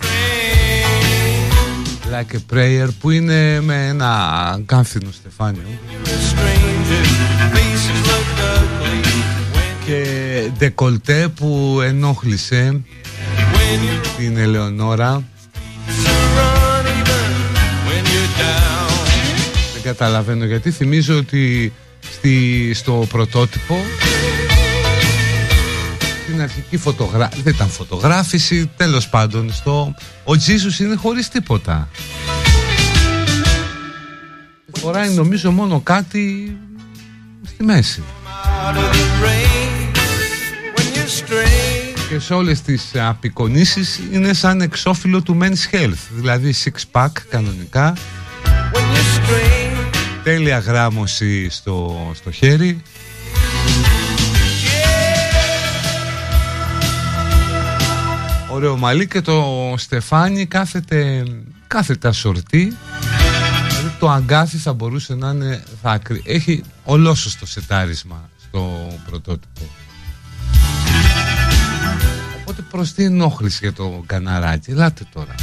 Like a Prayer που είναι με ένα κάμφινο στεφάνιο. Και ντεκολτέ που ενόχλησε την Ελεονόρα. Δεν καταλαβαίνω γιατί. Θυμίζω ότι στη, στο πρωτότυπο την αρχική φωτογράφηση δεν ήταν φωτογράφηση τέλος πάντων στο... ο Τζίσους είναι χωρίς τίποτα φοράει νομίζω μόνο κάτι στη μέση. Και σε όλες τις απεικονίσεις είναι σαν εξώφυλλο του Men's Health δηλαδή six pack κανονικά. Τέλεια γράμμωση στο, στο χέρι ωραίο μαλλί και το Στεφάνι κάθεται, κάθεται ασορτή δηλαδή το αγκάθι θα μπορούσε να είναι δάκρυ έχει ολόσωστο σετάρισμα στο πρωτότυπο. Οπότε προς τι ενόχληση για το καναράκι ελάτε τώρα.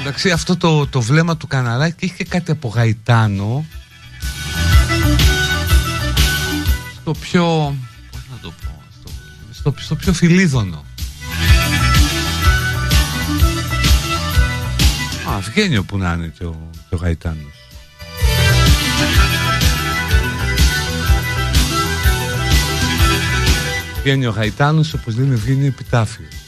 Εντάξει αυτό το, το βλέμμα του καναράκι έχει και κάτι από γαϊτάνο. Στο πιο στο, στο πιο φιλίδωνο. Α, βγαίνει όπου να είναι και ο, και ο Γαϊτάνος. Βγαίνει ο Γαϊτάνος όπως λένε βγαίνει επιτάφιος.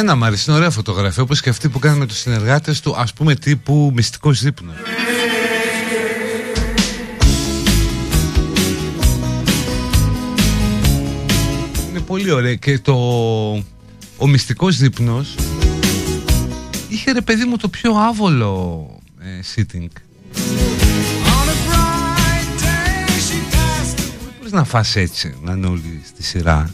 Εμένα μου αρέσει, είναι ωραία φωτογραφία όπως και αυτή που κάνει με τους συνεργάτες του ας πούμε τύπου μυστικός δείπνος. Είναι πολύ ωραία και το ο μυστικός δείπνος είχε ρε παιδί μου το πιο άβολο ε, sitting. Δεν μπορείς να φας έτσι να είναι όλοι στη σειρά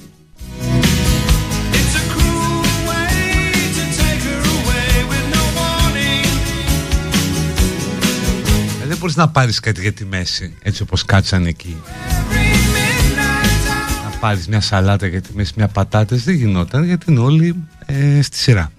Δεν μπορείς να πάρεις κάτι για τη μέση έτσι όπως κάτσαν εκεί. Να πάρεις μια σαλάτα για τη μέση, μια πατάτες δεν γινόταν γιατί είναι όλοι ε, στη σειρά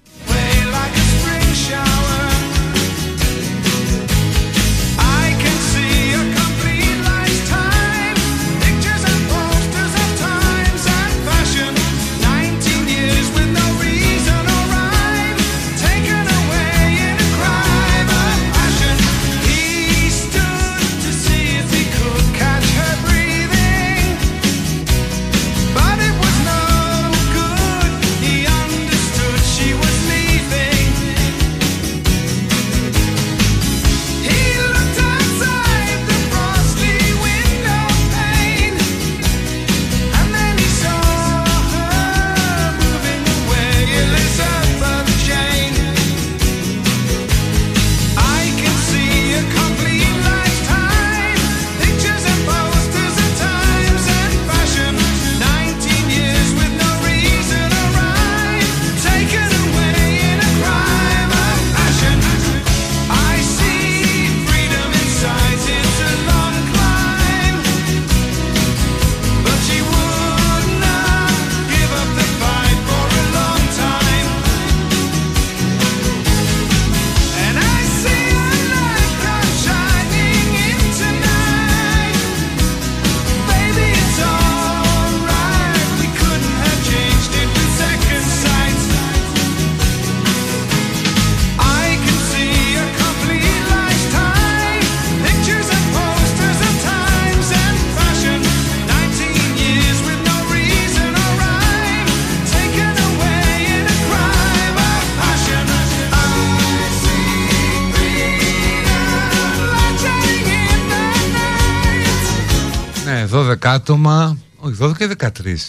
όχι 12 ή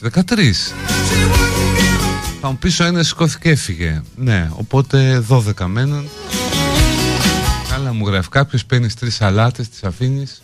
13, 13. Θα μου πίσω ένας σηκώθηκε και έφυγε. Ναι, οπότε 12 μένουν. Καλά μου γράφει κάποιος παίρνεις τρεις σαλάτες, τις αφήνεις.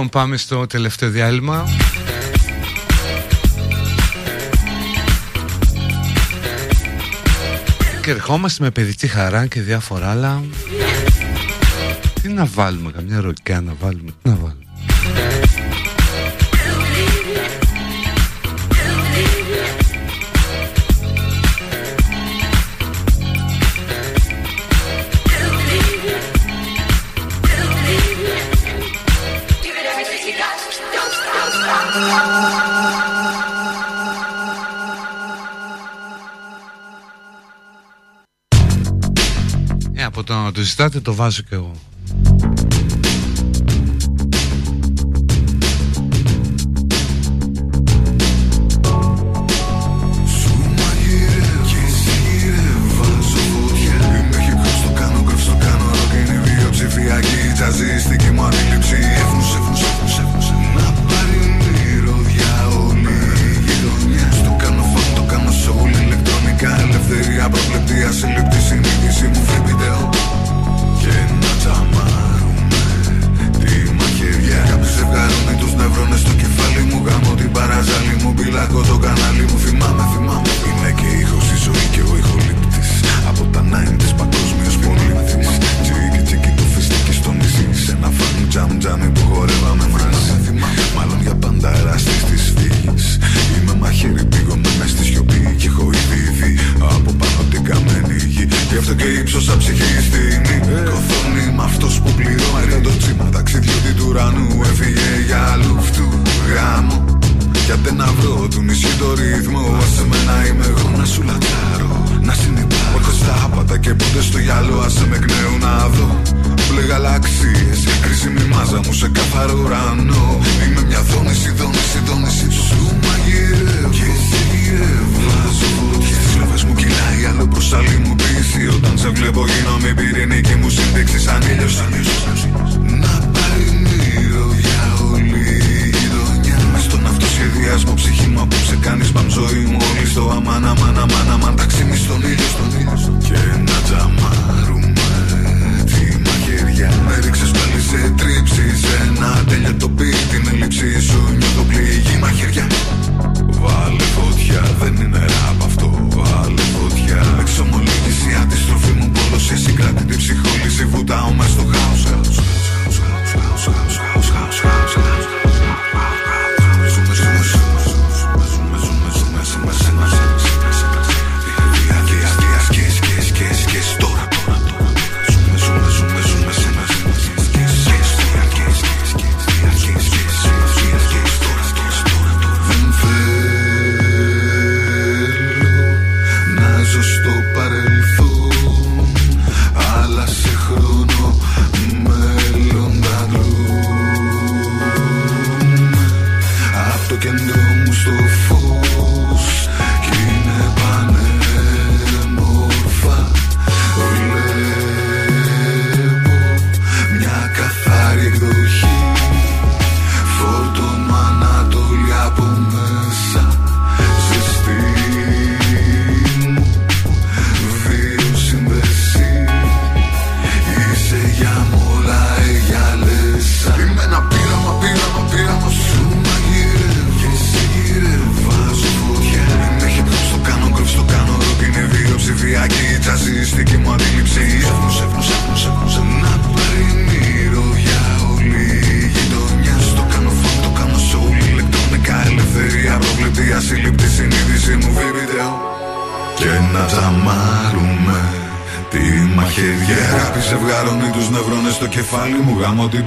Λοιπόν πάμε στο τελευταίο διάλειμμα. Και ερχόμαστε με παιδική χαρά και διάφορα άλλα. Τι να βάλουμε, καμιά ροκιά να βάλουμε, τι να βάλουμε από το να το ζητάτε το βάζω και εγώ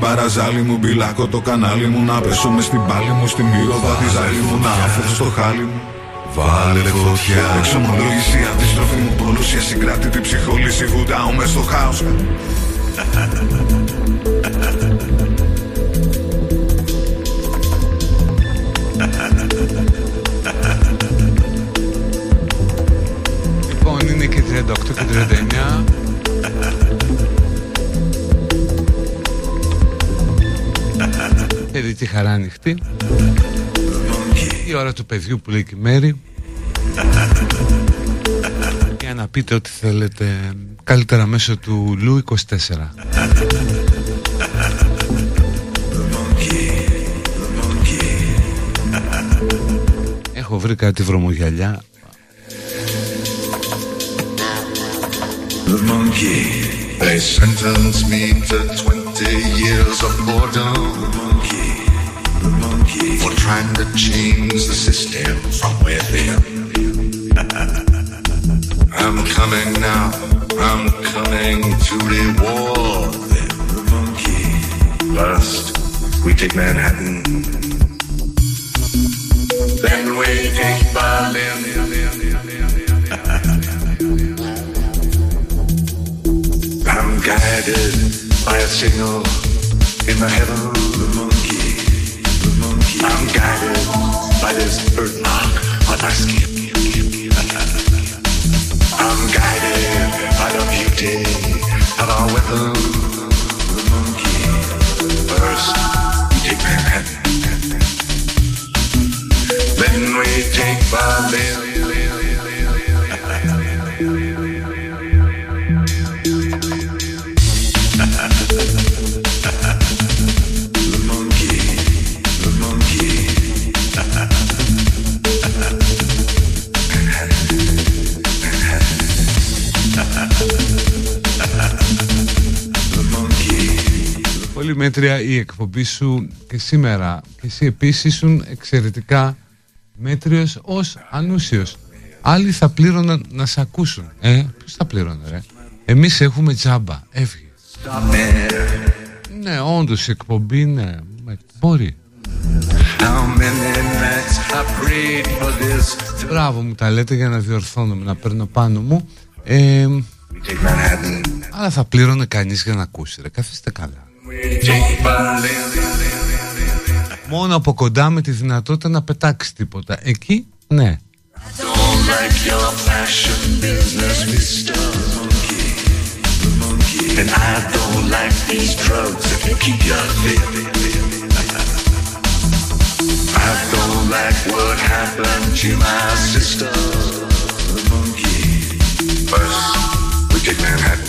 παραζάλι μου Μπιλάκω το κανάλι μου. Να πέσω μες στην πάλη μου Στη μύρωδα τη ζάλη μου. Να αφήσω στο χάλι μου. Βάλε φωτιά. Εξομολόγηση αντίστροφη μου. Πόλωσια συγκράτητη ψυχόλυση. Βουτάω μες στο χάος. Λοιπόν είναι και 38 και 39 ξέρει τη χαρά ανοιχτή. Η ώρα του παιδιού που λέει και η μέρη. Για να πείτε ό,τι θέλετε. Καλύτερα μέσω του Λου 24 Έχω βρει κάτι βρωμογιαλιά The monkey. They trying to change the system from within [LAUGHS] I'm coming now. I'm coming to reward monkey First we take Manhattan. Then we take Berlin. [LAUGHS] I'm guided by a signal in the heaven I'm guided by this birthmark on my skin. I'm guided by the beauty of our take Manhattan. Then we take. Πολύ μέτρια η εκπομπή σου και σήμερα και εσύ επίσης ήσουν εξαιρετικά μέτριος ως ανούσιος Άλλοι θα πλήρωναν να σε ακούσουν Ε, ποιος θα πλήρωνε ρε; Εμείς έχουμε τζάμπα, έφυγε Stop there. Ναι, όντως η εκπομπή ναι, με- μπορεί How many nights I prayed for this. Μπράβο μου τα λέτε για να διορθώνομαι, να παίρνω πάνω μου ε, We take Manhattan. Αλλά θα πλήρωνε κανείς για να ακούσει ρε, καθίστε καλά We take Berlin. Μόνο από κοντά με τη δυνατότητα να πετάξει τίποτα Εκεί, ναι Don't like your fashion business, Mr. Monkey. The monkey. And I don't like these drugs that can keep you fit. I don't like what happened to my sister. The monkey. First, we take Manhattan.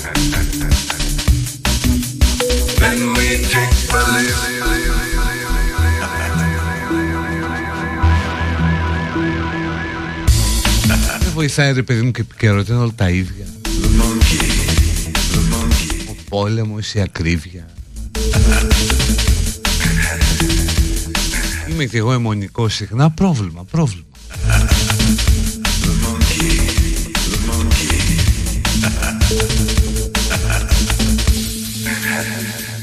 Βοηθάει ρε παιδί μου και επικαιρότητα είναι όλα τα ίδια The monkey. The monkey. Ο πόλεμος, η ακρίβεια Είμαι και εγώ αιμονικός συχνά Πρόβλημα, πρόβλημα The monkey. The monkey.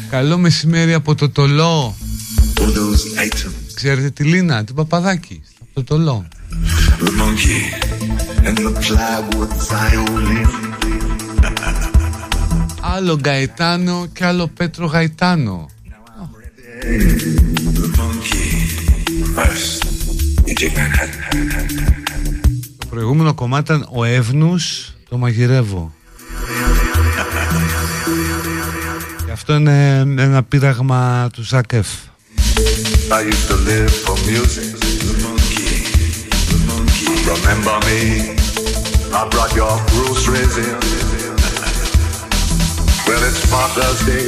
Καλό μεσημέρι από το Τολό For those items. Ξέρετε τη Λίνα, την Παπαδάκη Από το Τολό The monkey Άλλο Γκαετάνο και άλλο Πέτρο Γαϊτάνο The monkey. First, you take Manhattan. Το προηγούμενο κομμάτι ήταν ο Εύνους Το μαγειρεύω Και αυτό είναι ένα πείραγμα του Ζάκεφ I used to live for music. Remember me? I brought your groceries in. well, it's Father's Day,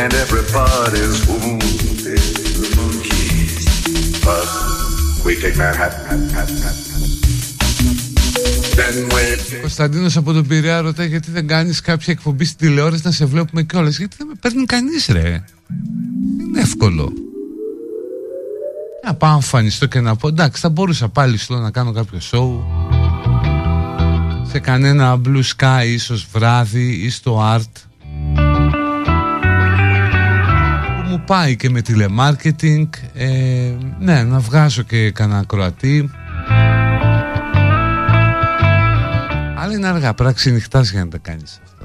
and everybody's wounded. The monkey. First, we take Manhattan. Then we take Κωνσταντίνος από τον Πειραιά ρωτάει γιατί δεν κάνεις κάποια εκπομπή στην τηλεόραση να σε βλέπουμε κιόλας; Γιατί δεν με παίρνει κανείς ρε Είναι εύκολο Να πάω να εμφανιστώ και να πω εντάξει θα μπορούσα πάλι στο να κάνω κάποιο show. Σε κανένα blue sky ίσως βράδυ ή στο art. Που μου πάει και με τηλεμάρκετινγκ. Ε, Ναι να βγάζω και κανένα κροατή Αλλά είναι αργά, πρέπει να ξενυχτάς για να τα κάνεις. αυτά.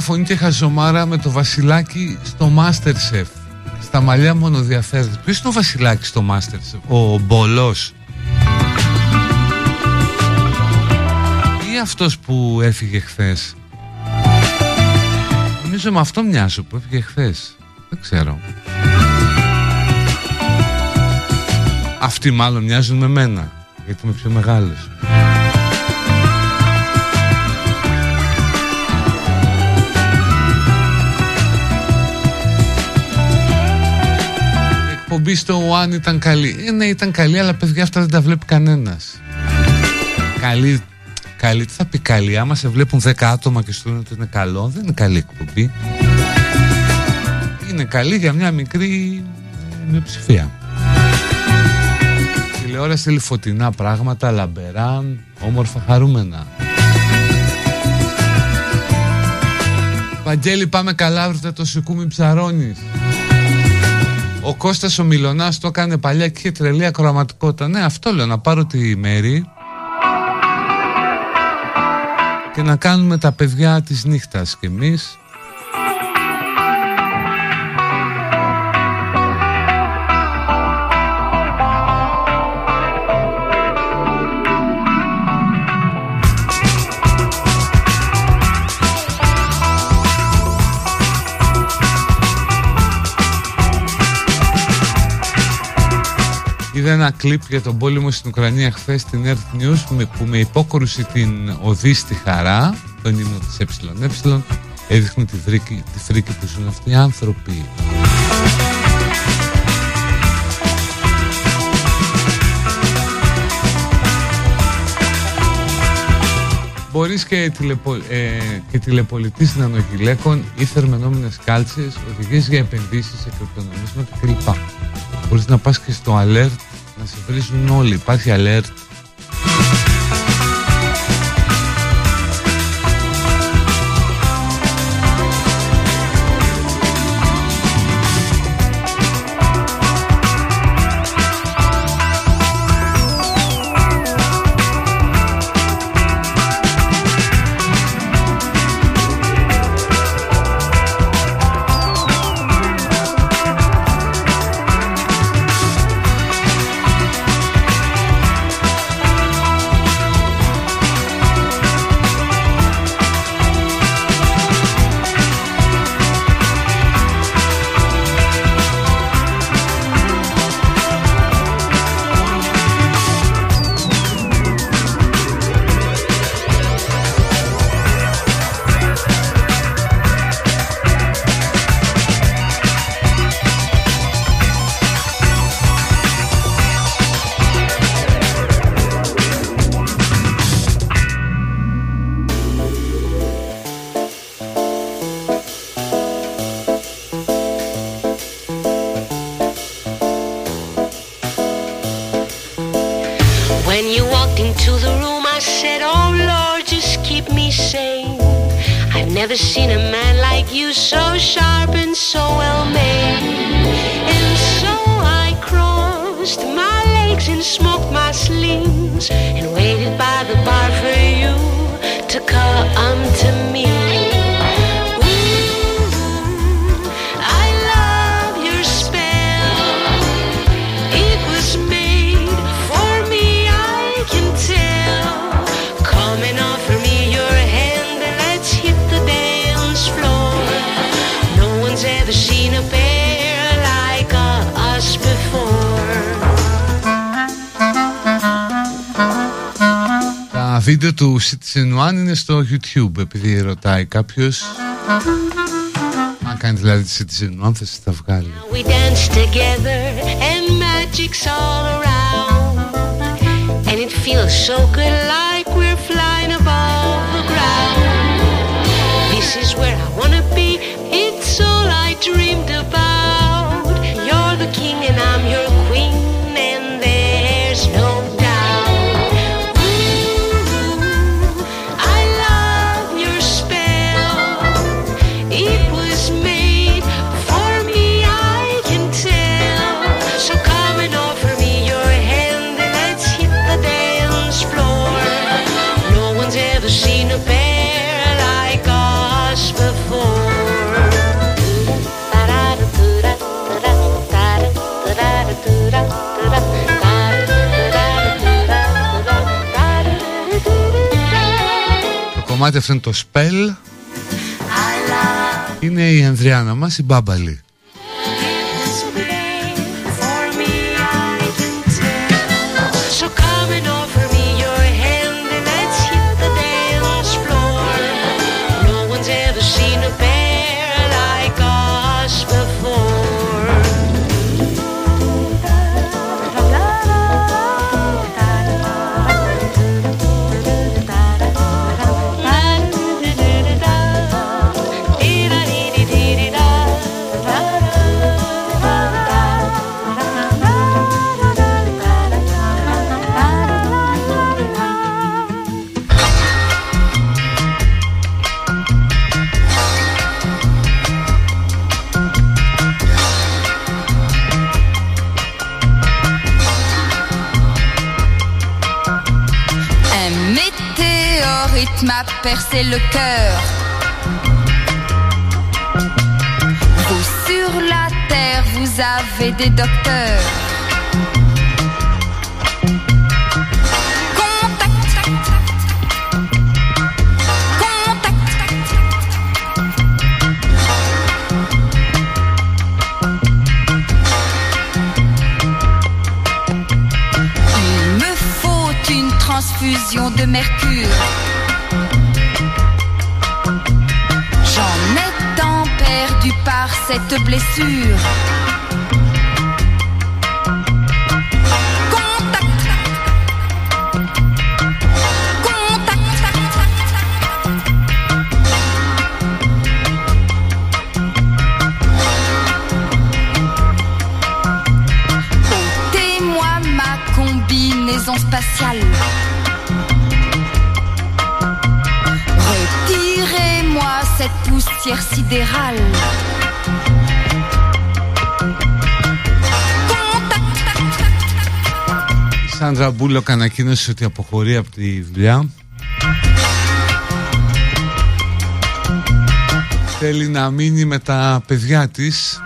Ίδια φωνή και χαζομάρα με το Βασιλάκι στο Masterchef. Στα μαλλιά μόνο διαφέρει. Ποιος είναι ο Βασιλάκης στο Masterchef, ο Μπολός. Ή αυτός που έφυγε χθες; Νομίζω με αυτό μοιάζω που έφυγε χθες. Δεν ξέρω. Αυτοί μάλλον μοιάζουν με μένα Γιατί είμαι πιο μεγάλος εκπομπή στο One ήταν καλή ε, Ναι ήταν καλή αλλά παιδιά αυτά δεν τα βλέπει κανένας Καλή Καλή, τι θα πει καλή, άμα σε βλέπουν 10 άτομα και σου λένε ότι είναι καλό, δεν είναι καλή εκπομπή. Είναι καλή για μια μικρή ε, μειοψηφία τηλεόραση θέλει φωτεινά πράγματα, λαμπερά, όμορφα, χαρούμενα. Βαγγέλη πάμε καλά βρείτε το σηκούμι ψαρώνεις Ο Κώστας ο Μιλωνάς το έκανε παλιά και είχε τρελή ακροαματικότητα. Ναι αυτό λέω να πάρω τη μέρη Και να κάνουμε τα παιδιά της νύχτας κι εμείς Είδα ένα κλιπ για τον πόλεμο στην Ουκρανία χθες στην Earth News που με υπόκρουση την οδή στη χαρά, τον ύμνο της ΕΕ, έδειχνε τη φρίκη, τη φρίκη που ζουν αυτοί οι άνθρωποι. Μπορείς και, τηλεπο, ε, και τηλεπολιτής νανογυλαίκων ή θερμενόμενες κάλτσες, οδηγίες για επενδύσεις σε κρυπτονομίσματα κλπ. Μπορείς να πας και στο alert να σε βρίζουν όλοι. Υπάρχει alert. Never seen a man like you so sharp and so well made. And so I crossed my legs and smoked my sleeves and waited by the bar for you to come to me. Βίντεο του Citizen One είναι στο YouTube επειδή ρωτάει κάποιος αν κάνει δηλαδή τη Citizen One θα σας τα βγάλει We dance together and magic's all around And it feels so good like we're flying above the ground This is where I wanna be, it's all I dreamed about κομμάτι αυτό είναι το Spell. Είναι η Ανδριάνα μας, η Μπάμπαλη poussière sidérale. Σάντρα Μπούλοκ ανακοίνωσε ότι αποχωρεί από τη δουλειά. Θέλει να μείνει με τα παιδιά της.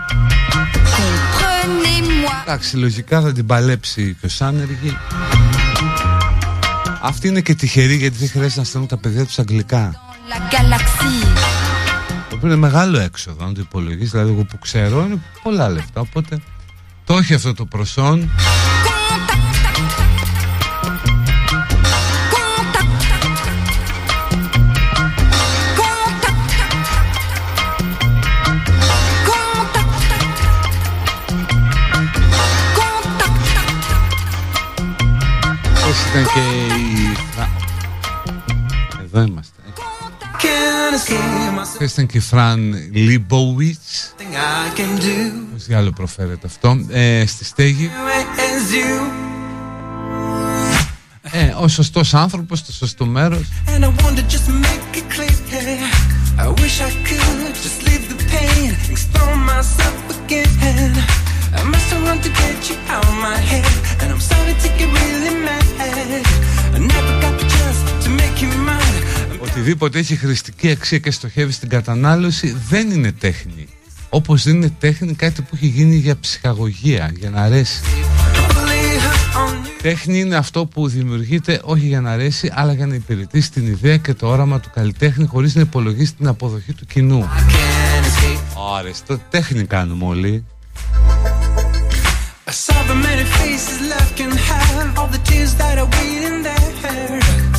Εντάξει, λογικά θα την παλέψει και ο Σάνεργη. Αυτή είναι και τυχερή γιατί δεν χρειάζεται να στέλνουν τα παιδιά τους αγγλικά. Το είναι μεγάλο έξοδο, αν το υπολογίσεις. Δηλαδή, εγώ που ξέρω είναι πολλά λεφτά. Οπότε το έχει αυτό το προσόν. ήταν και η... Εδώ είμαστε. Χθες ήταν και η Φραν Λίμποβιτς Πώς για άλλο προφέρεται αυτό ε, Στη στέγη ε, Ο σωστός άνθρωπος Στο σωστό μέρος I wish I could just leave the pain Explore myself again I must have run to get you out of my head And I'm starting to get really mad I never got the chance to make you mine Οτιδήποτε έχει χρηστική αξία και στοχεύει στην κατανάλωση δεν είναι τέχνη. Όπως δεν είναι τέχνη κάτι που έχει γίνει για ψυχαγωγία, για να αρέσει. Τέχνη είναι αυτό που δημιουργείται όχι για να αρέσει, αλλά για να υπηρετήσει την ιδέα και το όραμα του καλλιτέχνη χωρίς να υπολογίσει την αποδοχή του κοινού. Ωραία, το τέχνη κάνουμε όλοι. I saw the many faces left can have all the tears that are waiting there.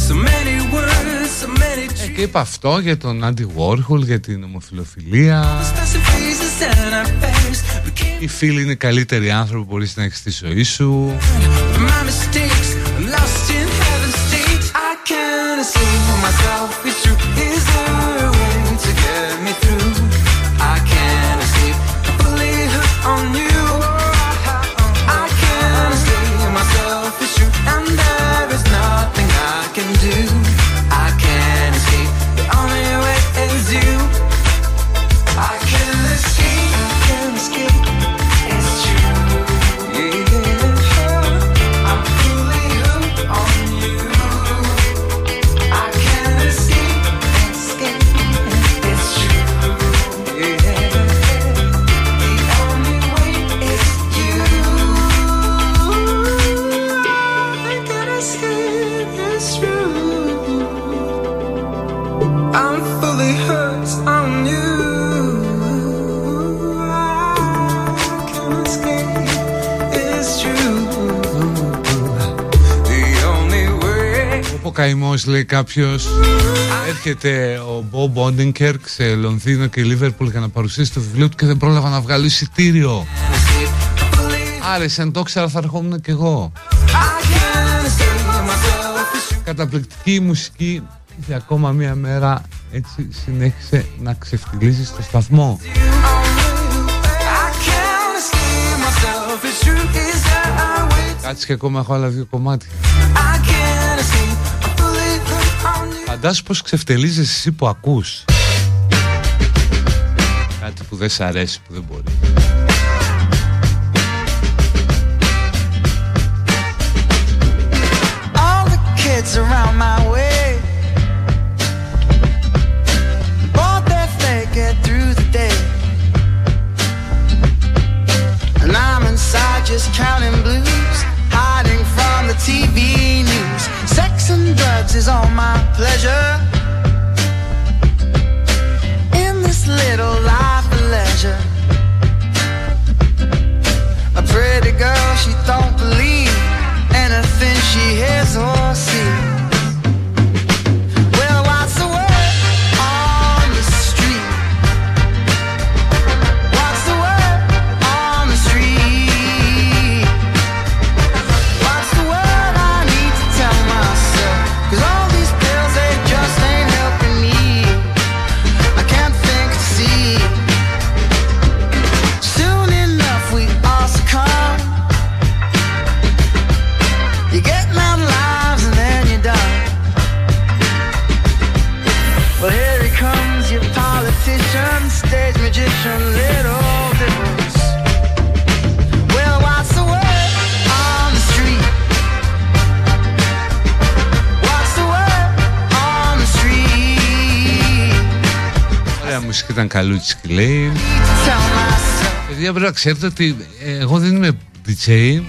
So many words, so many dreams. Και είπα αυτό για τον Άντι Warhol, για την ομοφιλοφιλία. Οι φίλοι είναι καλύτεροι άνθρωποι που μπορείς να έχεις στη ζωή σου. My mistakes, I'm lost in heaven's state. I can't see myself, καημός λέει κάποιος. Έρχεται ο Μπομπ Όντινκερκ σε Λονδίνο και Λίβερπουλ για να παρουσιάσει το βιβλίο του και δεν πρόλαβα να βγάλω εισιτήριο. Άρεσε, αν το ήξερα θα ερχόμουν κι εγώ. Καταπληκτική μουσική. Και ακόμα μία μέρα έτσι συνέχισε να ξεφτυλίζει στο σταθμό. Κάτσε και ακόμα έχω άλλα δύο κομμάτια Φαντάσου πως ξεφτελίζεις εσύ που ακούς. Κάτι που δεν σ' αρέσει που δεν μπορεί. All the kids around my is all my pleasure In this little life of leisure A pretty girl, she don't believe anything she hears or sees. Ήταν καλούτσικη λέει Need to tell myself. Παιδιά πρέπει να ξέρετε ότι ε, εγώ δεν είμαι DJ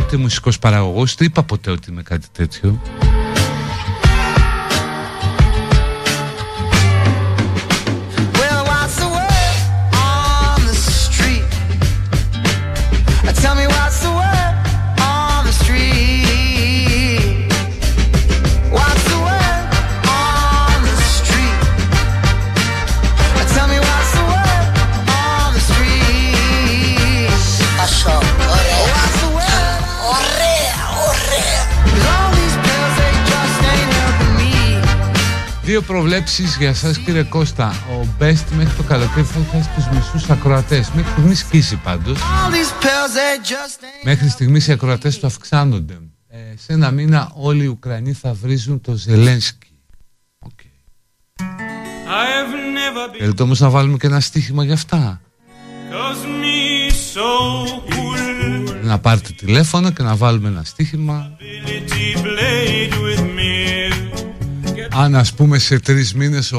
Ούτε μουσικός παραγωγός Δεν είπα ποτέ ότι είμαι κάτι τέτοιο Δύο προβλέψεις για σας κύριε Κώστα. Ο Best μέχρι το καλοκαίρι θα έχει τους μισούς ακροατές. Μέχρι στιγμής σκίζει πάντως. All these pills, they just ain't Μέχρι στιγμής οι ακροατές του αυξάνονται. Ε, Σε ένα μήνα όλοι οι Ουκρανοί θα βρίζουν το Ζελένσκι. OK. I've never been Θέλετε όμως να βάλουμε και ένα στοίχημα για αυτά. Cause me so cool. Να πάρετε τηλέφωνο και να βάλουμε ένα στοίχημα Αν ας πούμε σε τρεις μήνες ο